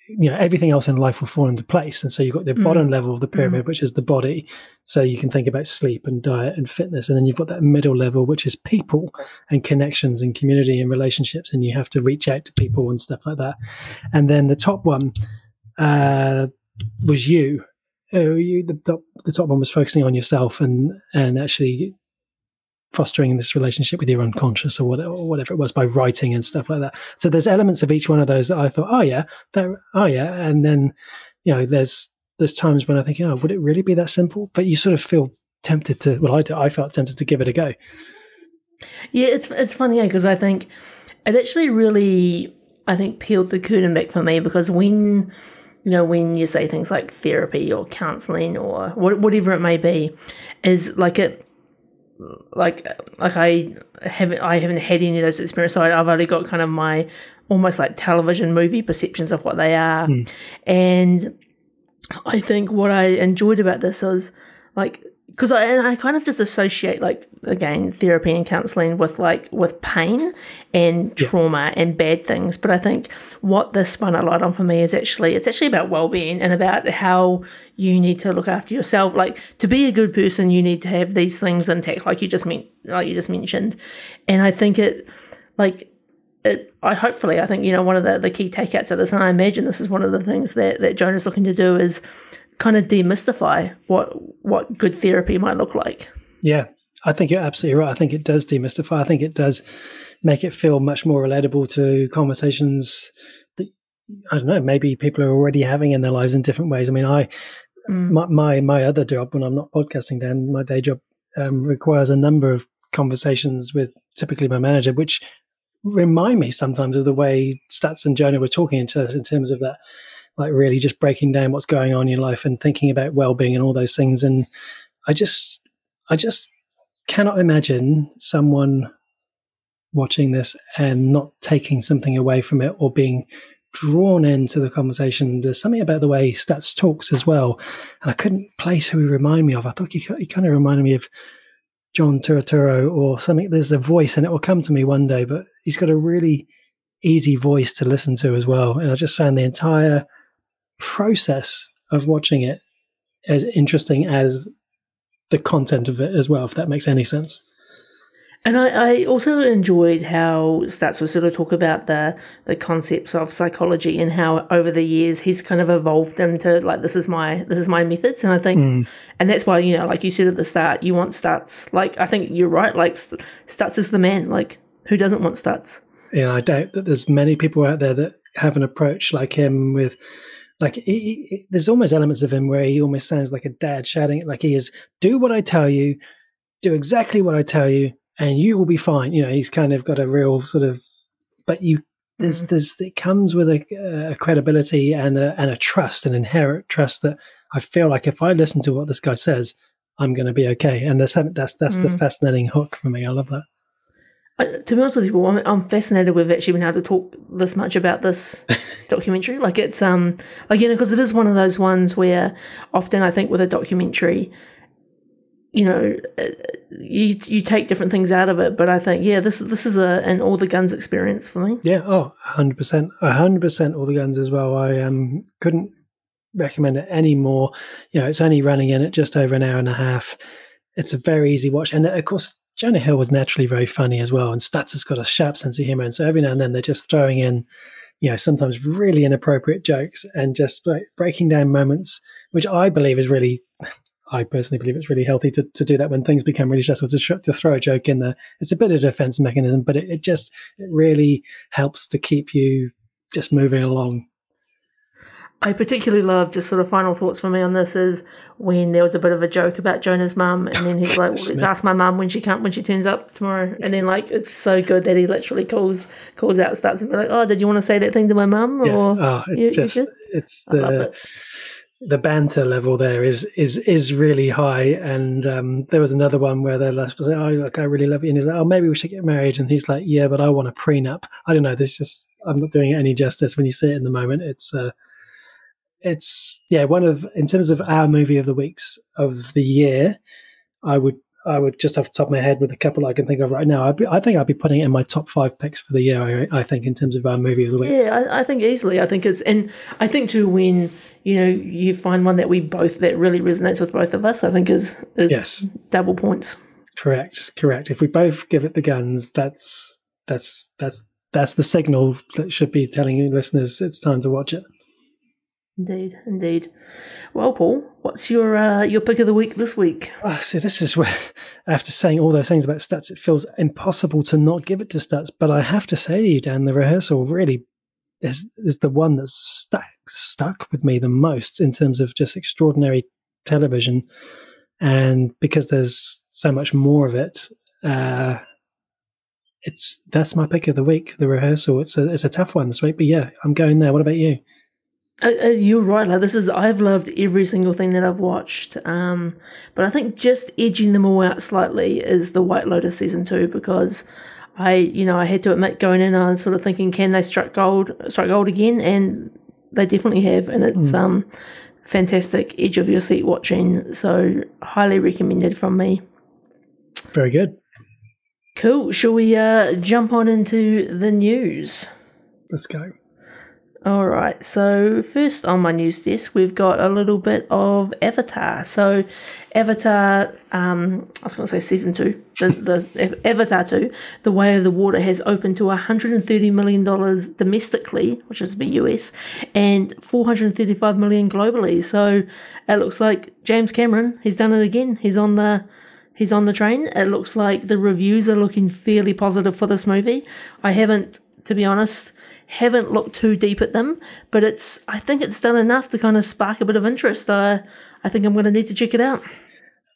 you know everything else in life will fall into place. And so you've got the mm. bottom level of the pyramid mm. which is the body. So you can think about sleep and diet and fitness. And then you've got that middle level which is people and connections and community and relationships. And you have to reach out to people and stuff like that. And then the top one uh, was you uh, you the top, the top one was focusing on yourself and and actually fostering this relationship with your unconscious or whatever, or whatever it was by writing and stuff like that. So there's elements of each one of those that I thought, oh yeah, there, oh yeah, and then you know there's there's times when I think, oh, would it really be that simple? But you sort of feel tempted to. Well, I do, I felt tempted to give it a go. Yeah, it's it's funny because I think it actually really I think peeled the curtain back for me because when you know when you say things like therapy or counseling or whatever it may be is like it like like I haven't I haven't had any of those experiences. So I've only got kind of my almost like television movie perceptions of what they are, mm. and I think what I enjoyed about this was like because I and I kind of just associate like again therapy and counseling with like with pain and trauma yeah. and bad things. But I think what this spun a light on for me is actually it's actually about well being and about how you need to look after yourself. Like to be a good person, you need to have these things intact, like you just mean like you just mentioned. And I think it like it, I hopefully I think you know one of the, the key takeouts of this, and I imagine this is one of the things that that Jonah's looking to do is kind of demystify what what good therapy might look like. Yeah, I think you're absolutely right. I think it does demystify. I think it does make it feel much more relatable to conversations that I don't know. Maybe people are already having in their lives in different ways. I mean, I mm. my, my, my other job when I'm not podcasting, then my day job um, requires a number of conversations with typically my manager, which remind me sometimes of the way Stutz and Jonah were talking in terms of that like really just breaking down what's going on in your life and thinking about well-being and all those things and i just i just cannot imagine someone watching this and not taking something away from it or being drawn into the conversation. There's something about the way Stutz talks as well, and I couldn't place who he reminded me of. I thought he, he kind of reminded me of John Turturro or something. There's a voice, and it will come to me one day. But he's got a really easy voice to listen to as well, and I just found the entire process of watching it as interesting as the content of it as well, if that makes any sense. And I, I also enjoyed how Stutz was sort of talk about the the concepts of psychology and how over the years he's kind of evolved them to like this is my this is my methods and I think mm. and that's why you know like you said at the start you want Stutz like I think you're right like Stutz is the man like who doesn't want Stutz yeah I doubt that there's many people out there that have an approach like him with like he, he, there's almost elements of him where he almost sounds like a dad shouting like he is do what i tell you do exactly what i tell you and you will be fine you know he's kind of got a real sort of but you there's mm-hmm. there's it comes with a, a credibility and a, and a trust an inherent trust that i feel like if i listen to what this guy says i'm going to be okay and that's that's that's mm. the fascinating hook for me i love that to be honest with you, I'm, I'm fascinated with actually being able to talk this much about this [laughs] documentary. Like it's um like you know because it is one of those ones where often I think with a documentary, you know, uh, you you take different things out of it. But I think yeah, this this is a an all the guns experience for me. Yeah. Oh, hundred percent, hundred percent all the guns as well. I um couldn't recommend it any more. You know, it's only running in at just over an hour and a half. It's a very easy watch, and of course Jonah Hill was naturally very funny as well, and Stutz has got a sharp sense of humor, and so every now and then they're just throwing in, you know, sometimes really inappropriate jokes and just like, breaking down moments, which I believe is really, [laughs] I personally believe it's really healthy to, to do that when things become really stressful to, to throw a joke in there. It's a bit of a defense mechanism, but it, it just it really helps to keep you just moving along I particularly love just sort of final thoughts for me on this is when there was a bit of a joke about Jonah's mum, and then he's like, [laughs] well, ask my mum when she can't when she turns up tomorrow." And then like it's so good that he literally calls calls out, Stutz and be like, "Oh, did you want to say that thing to my mum?" Yeah. Or oh, it's you, just you it's the the banter level there is is is really high. And um, there was another one where they're like, "Oh, look, I really love you," and he's like, "Oh, maybe we should get married," and he's like, "Yeah, but I want a prenup." I don't know. There's just I'm not doing it any justice when you see it in the moment. It's uh, it's yeah one of in terms of our movie of the weeks of the year. I would I would just off the top of my head with a couple I can think of right now. I'd be, I think I'd be putting it in my top five picks for the year. I, I think in terms of our movie of the week. Yeah, I, I think easily. I think it's, and I think too when you know you find one that we both that really resonates with both of us. I think is is Yes. double points. Correct, correct. If we both give it the guns, that's that's that's that's the signal that should be telling you listeners it's time to watch it. Indeed, indeed. Well, Paul, what's your uh, your pick of the week this week? Oh, see, this is where after saying all those things about Stutz, it feels impossible to not give it to Stutz. But I have to say to you, Dan, the rehearsal really is is the one that's stuck stuck with me the most in terms of just extraordinary television, and because there's so much more of it. Uh, it's that's my pick of the week. The rehearsal. It's a it's a tough one this week, but yeah, I'm going there. What about you? Uh, uh, you're right. Like this is, I've loved every single thing that I've watched. Um, but I think just edging them all out slightly is the White Lotus season two because I, you know, I had to admit going in, I was sort of thinking, can they strike gold, strike gold again? And they definitely have, and it's um, fantastic edge of your seat watching. So highly recommended from me. Very good. Cool. Shall we uh, jump on into the news? Let's go. All right. So first on my news desk, we've got a little bit of Avatar. So Avatar, um, I was going to say season two, the, the Avatar two, The Way of the Water has opened to 130 million dollars domestically, which is the US, and 435 million globally. So it looks like James Cameron, he's done it again. He's on the he's on the train. It looks like the reviews are looking fairly positive for this movie. I haven't, to be honest, haven't looked too deep at them, but it's I think it's done enough to kind of spark a bit of interest. Uh, I think I'm going to need to check it out.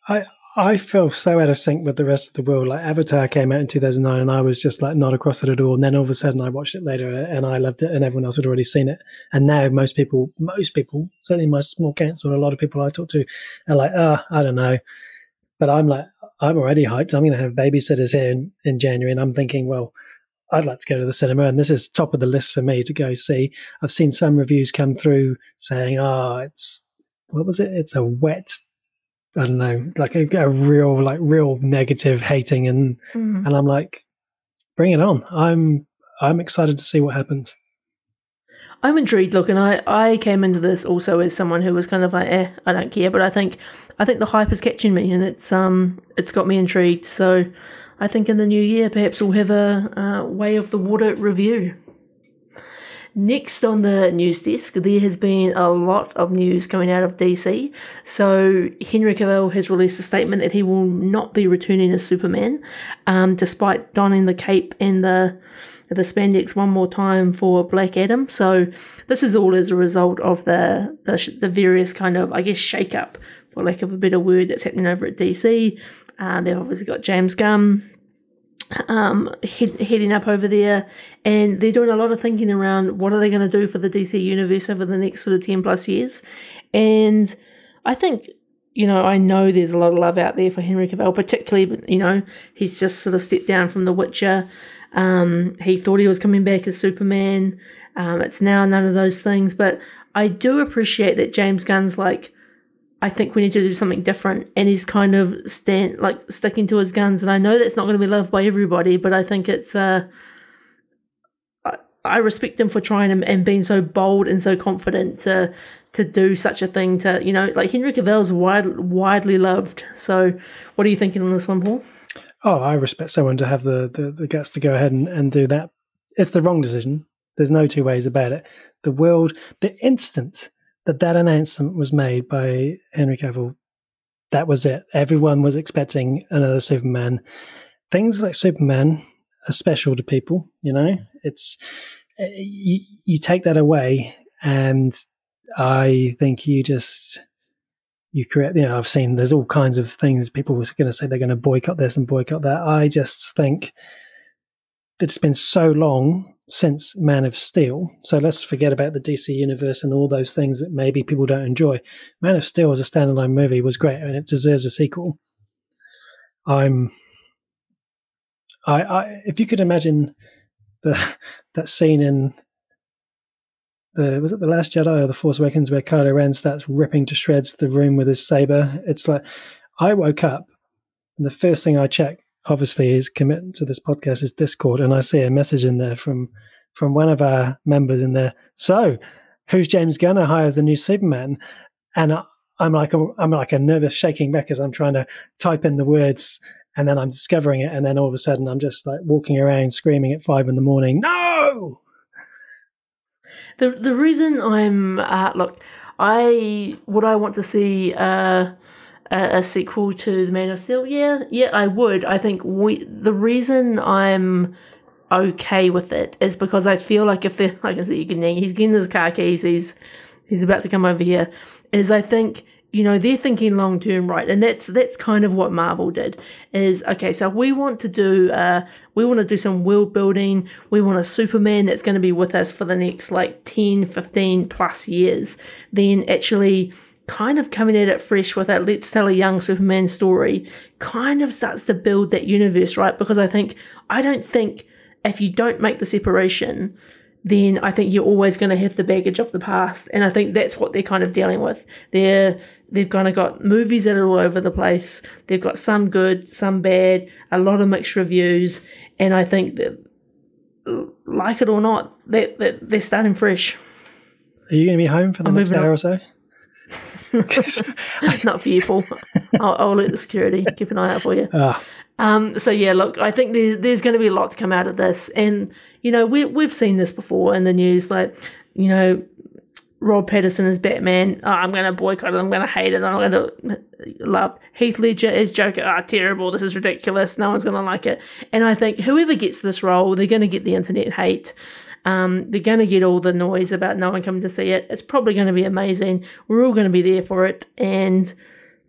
I I feel so out of sync with the rest of the world. Like Avatar came out in 2009, and I was just like not across it at all. And then all of a sudden, I watched it later, and I loved it, and everyone else had already seen it. And now most people, most people, certainly my small council, and a lot of people I talk to, are like, oh, I don't know. But I'm like, I'm already hyped. I'm going to have babysitters here in, in January, and I'm thinking, well, I'd like to go to the cinema, and this is top of the list for me to go see. I've seen some reviews come through saying, "Oh, it's what was it? It's a wet, I don't know, like a, a real, like real negative hating," and Mhm. and I'm like, "Bring it on! I'm I'm excited to see what happens." I'm intrigued. Look, and I, I came into this also as someone who was kind of like, eh, I don't care. But I think I think the hype is catching me, and it's um it's got me intrigued. So I think in the new year, perhaps we'll have a, uh Way of the Water review. Next on the news desk, there has been a lot of news coming out of DC. So Henry Cavill has released a statement that he will not be returning as Superman, um, despite donning the cape and the the spandex one more time for Black Adam. So this is all as a result of the the, the various kind of I guess shake up, for lack of a better word, that's happening over at DC. Uh, they've obviously got James Gunn um, head, heading up over there, and they're doing a lot of thinking around what are they going to do for the DC universe over the next sort of ten plus years, and I think. You know, I know there's a lot of love out there for Henry Cavill, particularly, you know, he's just sort of stepped down from The Witcher. Um, he thought he was coming back as Superman. Um, it's now none of those things, but I do appreciate that James Gunn's like, I think we need to do something different, and he's kind of stand like sticking to his guns. And I know that's not going to be loved by everybody, but I think it's uh, I, I respect him for trying and, and being so bold and so confident to to do such a thing. To you know, like Henry Cavill's wide, widely loved. So, what are you thinking on this one, Paul? oh, I respect someone to have the, the, the guts to go ahead and, and do that. It's the wrong decision. There's no two ways about it. The world, the instant that that announcement was made by Henry Cavill, that was it. Everyone was expecting another Superman. Things like Superman are special to people, you know? It's, eh, you, you take that away, and I think you just you create, you know, I've seen there's all kinds of things people were going to say they're going to boycott this and boycott that. I just think it's been so long since Man of Steel. So let's forget about the DC universe and all those things that maybe people don't enjoy. Man of Steel as a standalone movie was great and it deserves a sequel. I'm, I, I if you could imagine the [laughs] that scene in the was it the Last Jedi or the Force Awakens where Kylo Ren starts ripping to shreds the room with his saber. It's like I woke up and the first thing I check, obviously, is commit to this podcast is Discord, and I see a message in there from from one of our members in there. So, who's James Gunn hire as the new Superman? And I, I'm like a, I'm like a nervous shaking back as I'm trying to type in the words and then I'm discovering it, and then all of a sudden I'm just like walking around screaming at five in the morning, no! The the reason I'm uh, look, I what I want to see uh, a, a sequel to the Man of Steel. Yeah, yeah, I would. I think we the reason I'm okay with it is because I feel like if they're [laughs] like I said, he's getting his car keys, he's he's about to come over here. Is I think you know they're thinking long term right and that's that's kind of what marvel did is okay so we want to do uh we want to do some world building we want a superman that's going to be with us for the next like 10 15 plus years then actually kind of coming at it fresh with that let's tell a young superman story kind of starts to build that universe right because i think i don't think if you don't make the separation then I think you're always going to have the baggage of the past. And I think that's what they're kind of dealing with. They're, they've kind of got movies that are all over the place. They've got some good, some bad, a lot of mixed reviews. And I think that, like it or not, that, that they're starting fresh. Are you going to be home for the I'm next hour on. or so? Not for you, Paul. I'll, I'll, let the security keep an eye out for you. Oh. Um, so yeah, look, I think there, there's going to be a lot to come out of this, and you know, we we've seen this before in the news, like you know, Rob Pattinson as Batman. Oh, I'm going to boycott it. I'm going to hate it. I'm going to love Heath Ledger as Joker. Ah, oh, terrible. This is ridiculous. No one's going to like it. And I think whoever gets this role, they're going to get the internet hate. Um, they're going to get all the noise about no one coming to see it. It's probably going to be amazing. We're all going to be there for it. And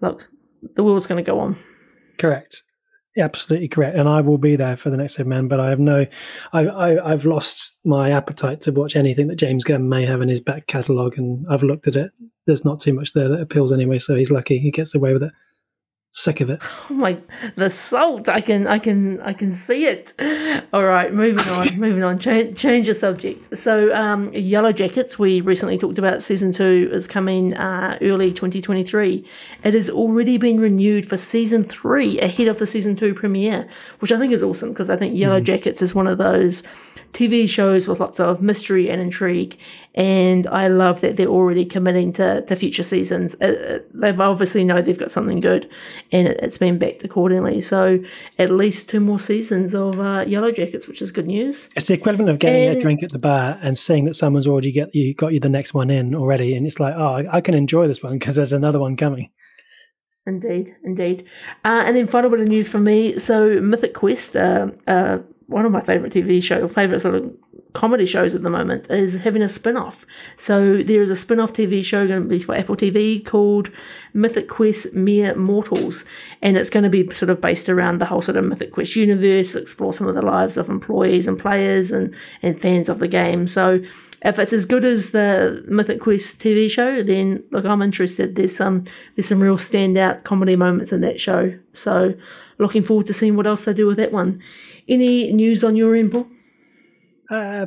look, the world's going to go on. Correct absolutely correct, and I will be there for the next segment. But I have no, I, I have lost my appetite to watch anything that James Gunn may have in his back catalogue, and I've looked at it. There's not too much there that appeals anyway, so he's lucky he gets away with it sick of it. [laughs] Oh my, the salt! I can, I can, I can see it. All right, moving on, [laughs] moving on. Change, change the subject. So, um, Yellow Jackets. We recently talked about season two is coming uh, early 2023. It has already been renewed for season three ahead of the season two premiere, which I think is awesome because I think Yellow mm. Jackets is one of those TV shows with lots of mystery and intrigue. And I love that they're already committing to, to future seasons. Uh, uh they've obviously know they've got something good and it, has been backed accordingly. So at least two more seasons of uh, Yellow Jackets, which is good news. It's the equivalent of getting and, a drink at the bar and seeing that someone's already get you got you the next one in already. And it's like, oh, I, I can enjoy this one because there's another one coming. Indeed, indeed. Uh, and then final bit of news for me. So Mythic Quest, uh, uh, one of my favorite TV shows, favorite sort of comedy shows at the moment, is having a spin off. So there is a spin off TV show going to be for Apple TV called Mythic Quest Mere Mortals. And it's going to be sort of based around the whole sort of Mythic Quest universe, explore some of the lives of employees and players and, and fans of the game. So if it's as good as the Mythic Quest TV show, then look, I'm interested. There's some there's some real standout comedy moments in that show. So looking forward to seeing what else they do with that one. Any news on your end, Paul? Uh,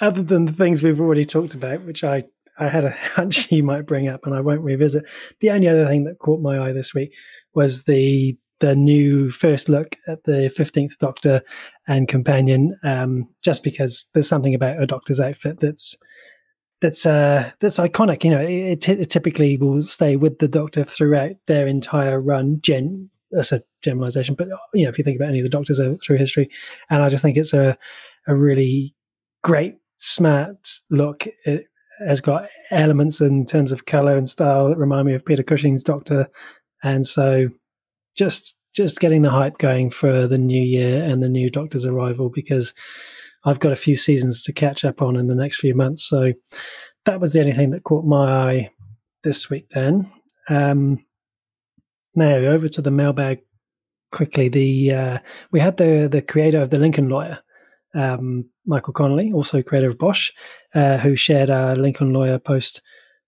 other than the things we've already talked about, which I, I had a [laughs] hunch you might bring up and I won't revisit. The only other thing that caught my eye this week was the the new first look at the 15th Doctor and companion, um, just because there's something about a Doctor's outfit that's that's uh, that's iconic. You know, it, it, typically will stay with the Doctor throughout their entire run, gen that's a generalization, but you know, if you think about any of the doctors through history, and I just think it's a a really great, smart look. It has got elements in terms of color and style that remind me of Peter Cushing's Doctor, and so just just getting the hype going for the new year and the new Doctor's arrival because I've got a few seasons to catch up on in the next few months. So that was the only thing that caught my eye this week. Then um, now over to the mailbag quickly. The uh, we had the the creator of the Lincoln Lawyer, um, Michael Connelly, also creator of Bosch, uh, who shared our Lincoln Lawyer post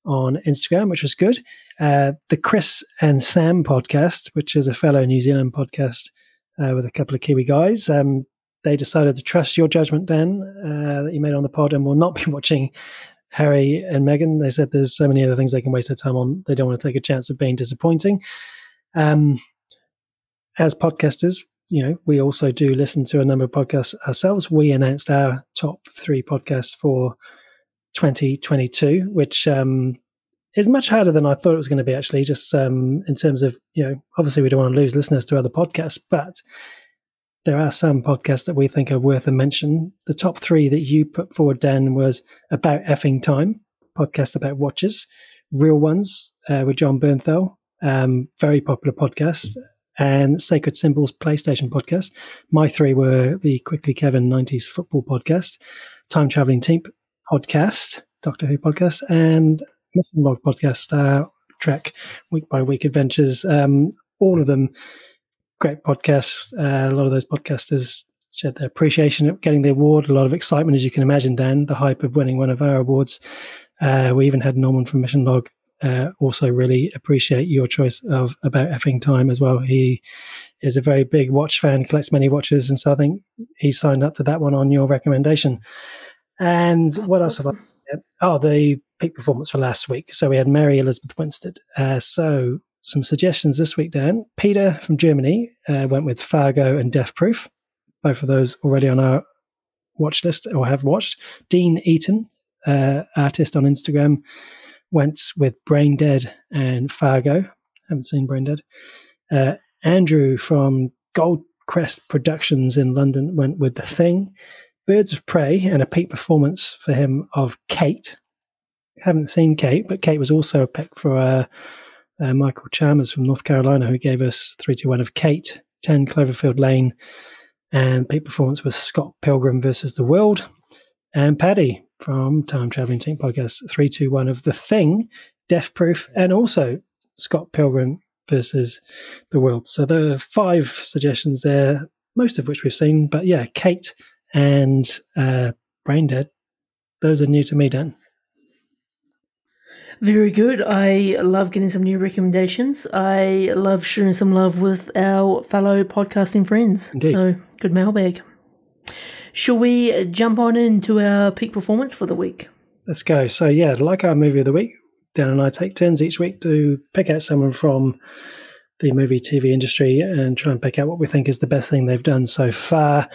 on Instagram, which was good. Uh, the Chris and Sam podcast, which is a fellow New Zealand podcast uh, with a couple of Kiwi guys, um, they decided to trust your judgment, Dan, uh, that you made on the pod, and will not be [laughs] watching Harry and Meghan. They said there's so many other things they can waste their time on. They don't want to take a chance of being disappointing. Um, as podcasters, you know, we also do listen to a number of podcasts ourselves. We announced our top three podcasts for 2022, which um, is much harder than I thought it was going to be, actually, just um, in terms of, you know, obviously we don't want to lose listeners to other podcasts, but there are some podcasts that we think are worth a mention. The top three that you put forward, Dan, was About Effing Time, podcast about watches, Real Ones uh, with Jon Bernthal, um, very popular podcast, and Sacred Symbols PlayStation podcast. My three were the Quickly Kevin 90s football podcast, Time Traveling Team podcast, Doctor Who podcast, and Mission Log podcast, uh, Trek Week by Week Adventures. Um, all of them great podcasts. Uh, a lot of those podcasters shared their appreciation of getting the award. A lot of excitement, as you can imagine, Dan, the hype of winning one of our awards. Uh, we even had Norman from Mission Log uh, also really appreciate your choice of about effing time as well. He is a very big watch fan, collects many watches, and so I think he signed up to that one on your recommendation. And what else have I? Oh, the peak performance for last week. So we had Mary Elizabeth Winstead. Uh, so some suggestions this week, Dan. Peter from Germany uh, went with Fargo and Death Proof. Both of those already on our watch list or have watched. Dean Eaton, uh, artist on Instagram, went with Brain Dead and Fargo. Haven't seen Brain Dead. Uh, Andrew from Goldcrest Productions in London went with The Thing. Birds of Prey and a peak performance for him of Kate. Haven't seen Kate, but Kate was also a pick for uh, uh, Michael Chalmers from North Carolina, who gave us 321 of Kate, 10 Cloverfield Lane, and peak performance was Scott Pilgrim versus the World. And Paddy from Time Traveling Team Podcast, 321 of The Thing, Death Proof, and also Scott Pilgrim versus the World. So there are five suggestions there, most of which we've seen. But yeah, Kate and uh, Brain Dead, those are new to me, Dan. Very good. I love getting some new recommendations. I love sharing some love with our fellow podcasting friends. Indeed. So good mailbag. Shall we jump on into our peak performance for the week? Let's go. So yeah, like our movie of the week, Dan and I take turns each week to pick out someone from the movie TV industry and try and pick out what we think is the best thing they've done so far.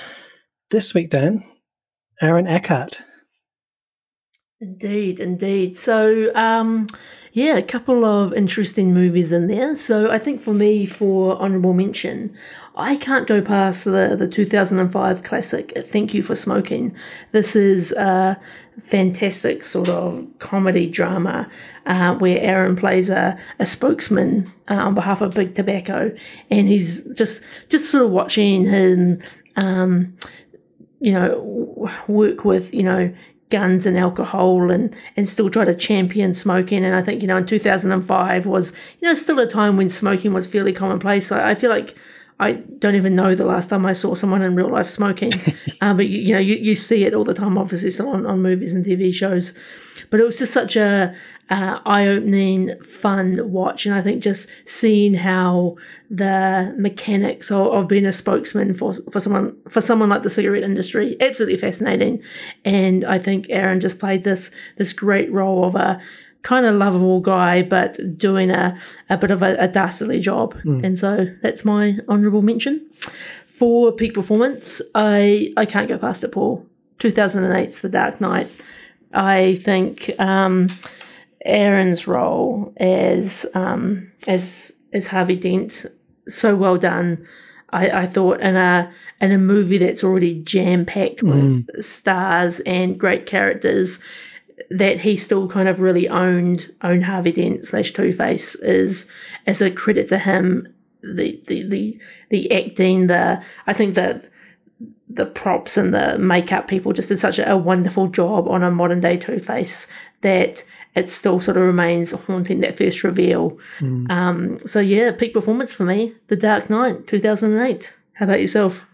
This week, Dan, Aaron Eckhart. Indeed, indeed. So, um, yeah, a couple of interesting movies in there. So, I think for me, for honorable mention, I can't go past the, the 2005 classic Thank You for Smoking. This is a fantastic sort of comedy drama uh, where Aaron plays a, a spokesman uh, on behalf of Big Tobacco, and he's just just sort of watching him. Um, you know, work with, you know, guns and alcohol and, and still try to champion smoking. And I think, you know, in 2005 was, you know, still a time when smoking was fairly commonplace. I, I feel like I don't even know the last time I saw someone in real life smoking. um, [laughs] but, you, you, know, you, you see it all the time, obviously, still on, on movies and TV shows. But it was just such a, uh, eye-opening, fun watch, and I think just seeing how the mechanics of, of, being a spokesman for for someone for someone like the cigarette industry absolutely fascinating, and I think Aaron just played this this great role of a kind of lovable guy, but doing a, a bit of a, a dastardly job, mm. and so that's my honourable mention. For peak performance, I I can't go past it, Paul. 2008's The Dark Knight. I think. Um, Aaron's role as um, as as Harvey Dent so well done. I, I thought in a in a movie that's already jam packed Mm. with stars and great characters, that he still kind of really owned owned Harvey Dent slash Two Face is as a credit to him. The the the the acting, the I think that the props and the makeup people just did such a, a wonderful job on a modern day Two Face that it still sort of remains haunting that first reveal. Mm. Um, so yeah, peak performance for me, The Dark Knight, two thousand and eight. How about yourself?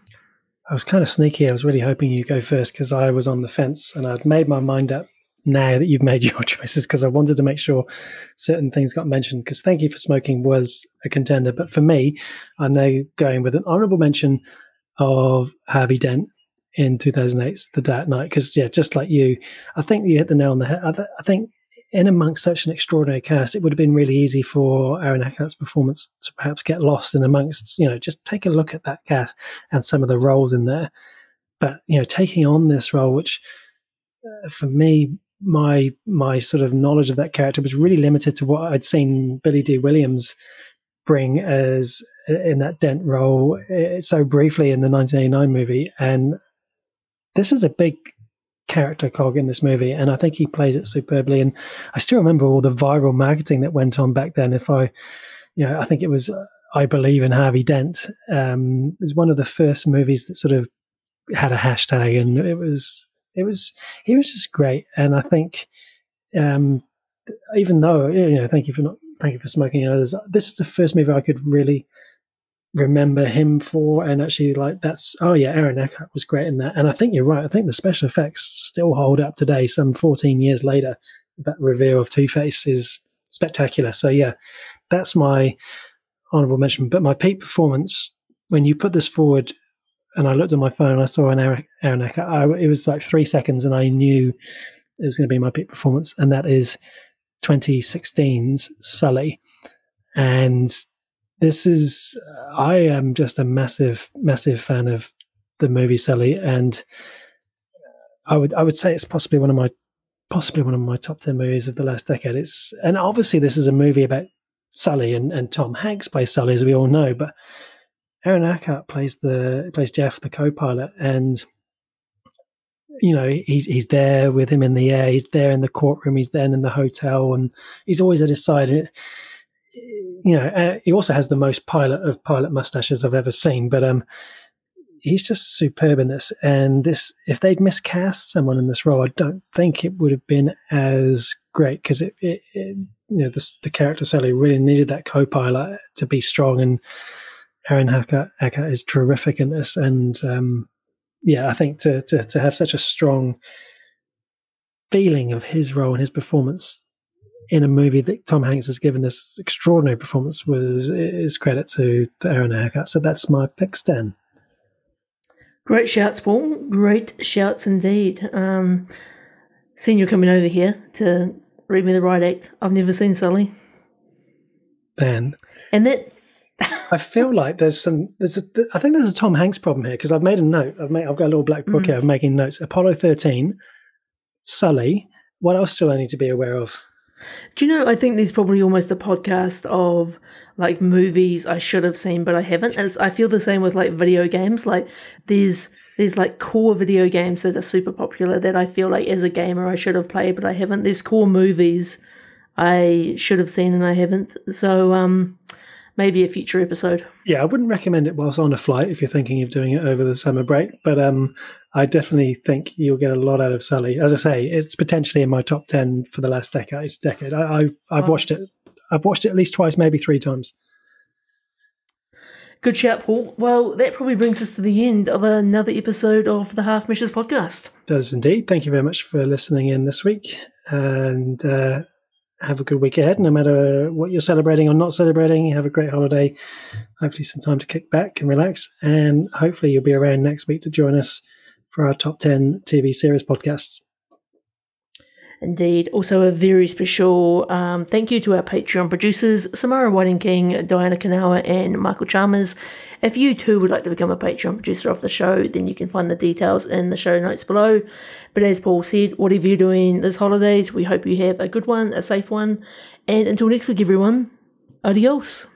I was kind of sneaky. I was really hoping you go first because I was on the fence and I'd made my mind up now that you've made [laughs] your choices because I wanted to make sure certain things got mentioned. Because Thank You for Smoking was a contender. But for me, I'm now going with an honorable mention of Harvey Dent in 2008's The Dark Knight. Because, yeah, just like you, I think you hit the nail on the head. I, th- I think in amongst such an extraordinary cast, it would have been really easy for Aaron Eckhart's performance to perhaps get lost in amongst, you know, just take a look at that cast and some of the roles in there. But, you know, taking on this role, which uh, for me, my my sort of knowledge of that character was really limited to what I'd seen Billy Dee Williams bring as in that Dent role uh, so briefly in the 1989 movie, and this is a big character cog in this movie, and I think he plays it superbly. And I still remember all the viral marketing that went on back then. If I, you know, I think it was uh, I believe in Harvey Dent. Um, it was one of the first movies that sort of had a hashtag, and it was it was he was just great. And I think, um, even though you know, thank you for not thank you for smoking and others. This is the first movie I could really remember him for. And actually like that's oh yeah aaron eckhart was great in that. And i think you're right. I think the special effects still hold up today some 14 years later. That reveal of two-face is spectacular. So yeah that's my honorable mention. But my peak performance when you put this forward and i looked at my phone and i saw aaron eckhart I, it was like three seconds and i knew it was going to be my peak performance and that is 2016's sully. And this is i am just a massive massive fan of the movie sully and i would i would say it's possibly one of my possibly one of my top 10 movies of the last decade. It's and obviously this is a movie about sully and, and tom hanks plays sully as we all know but aaron eckhart plays the plays jeff the co-pilot and you know he's he's there with him in the air he's there in the courtroom he's there in the hotel and he's always at his side it, you know, uh, he also has the most pilot of pilot mustaches I've ever seen. But um, he's just superb in this. And this, if they'd miscast someone in this role, I don't think it would have been as great because it, it, it, you know, this, the character Sully really needed that co-pilot to be strong. And Aaron Eckhart is terrific in this. And um, yeah, I think to, to to have such a strong feeling of his role and his performance in a movie that Tom Hanks has given this extraordinary performance was is credit to, to Aaron Eckhart. So that's my pick, Stan. Great shouts, Paul. Great shouts indeed. Um, seeing you coming over here to read me the right act. I've never seen Sully. Dan. And that I feel like there's some. There's a. I think there's a Tom Hanks problem here because I've made a note. I've made. I've got a little black book Mhm. here. of making notes. Apollo 13, Sully. What else do I need to be aware of? Do you know? I think there's probably almost a podcast of like movies I should have seen but I haven't. And it's, I feel the same with like video games. Like there's there's like core video games that are super popular that I feel like as a gamer I should have played but I haven't. There's core movies I should have seen and I haven't. So um, maybe a future episode. Yeah, I wouldn't recommend it whilst on a flight if you're thinking of doing it over the summer break. But um, I definitely think you'll get a lot out of Sully. As I say, it's potentially in my top ten for the last decade. Decade. I, I I've Wow. watched it. I've watched it at least twice, maybe three times. Good shout, Paul. Well, that probably brings us to the end of another episode of the Half Measures podcast. Does indeed. Thank you very much for listening in this week, and uh, have a good week ahead. No matter what you're celebrating or not celebrating, have a great holiday. Hopefully, some time to kick back and relax, and hopefully, you'll be around next week to join us for our top ten TV series podcast. Indeed. Also, a very special um, thank you to our Patreon producers, Samara Whiting King, Diana Kanawa, and Michael Chalmers. If you too would like to become a Patreon producer of the show, then you can find the details in the show notes below. But as Paul said, whatever you're doing this holidays, we hope you have a good one, a safe one. And until next week, everyone, adios.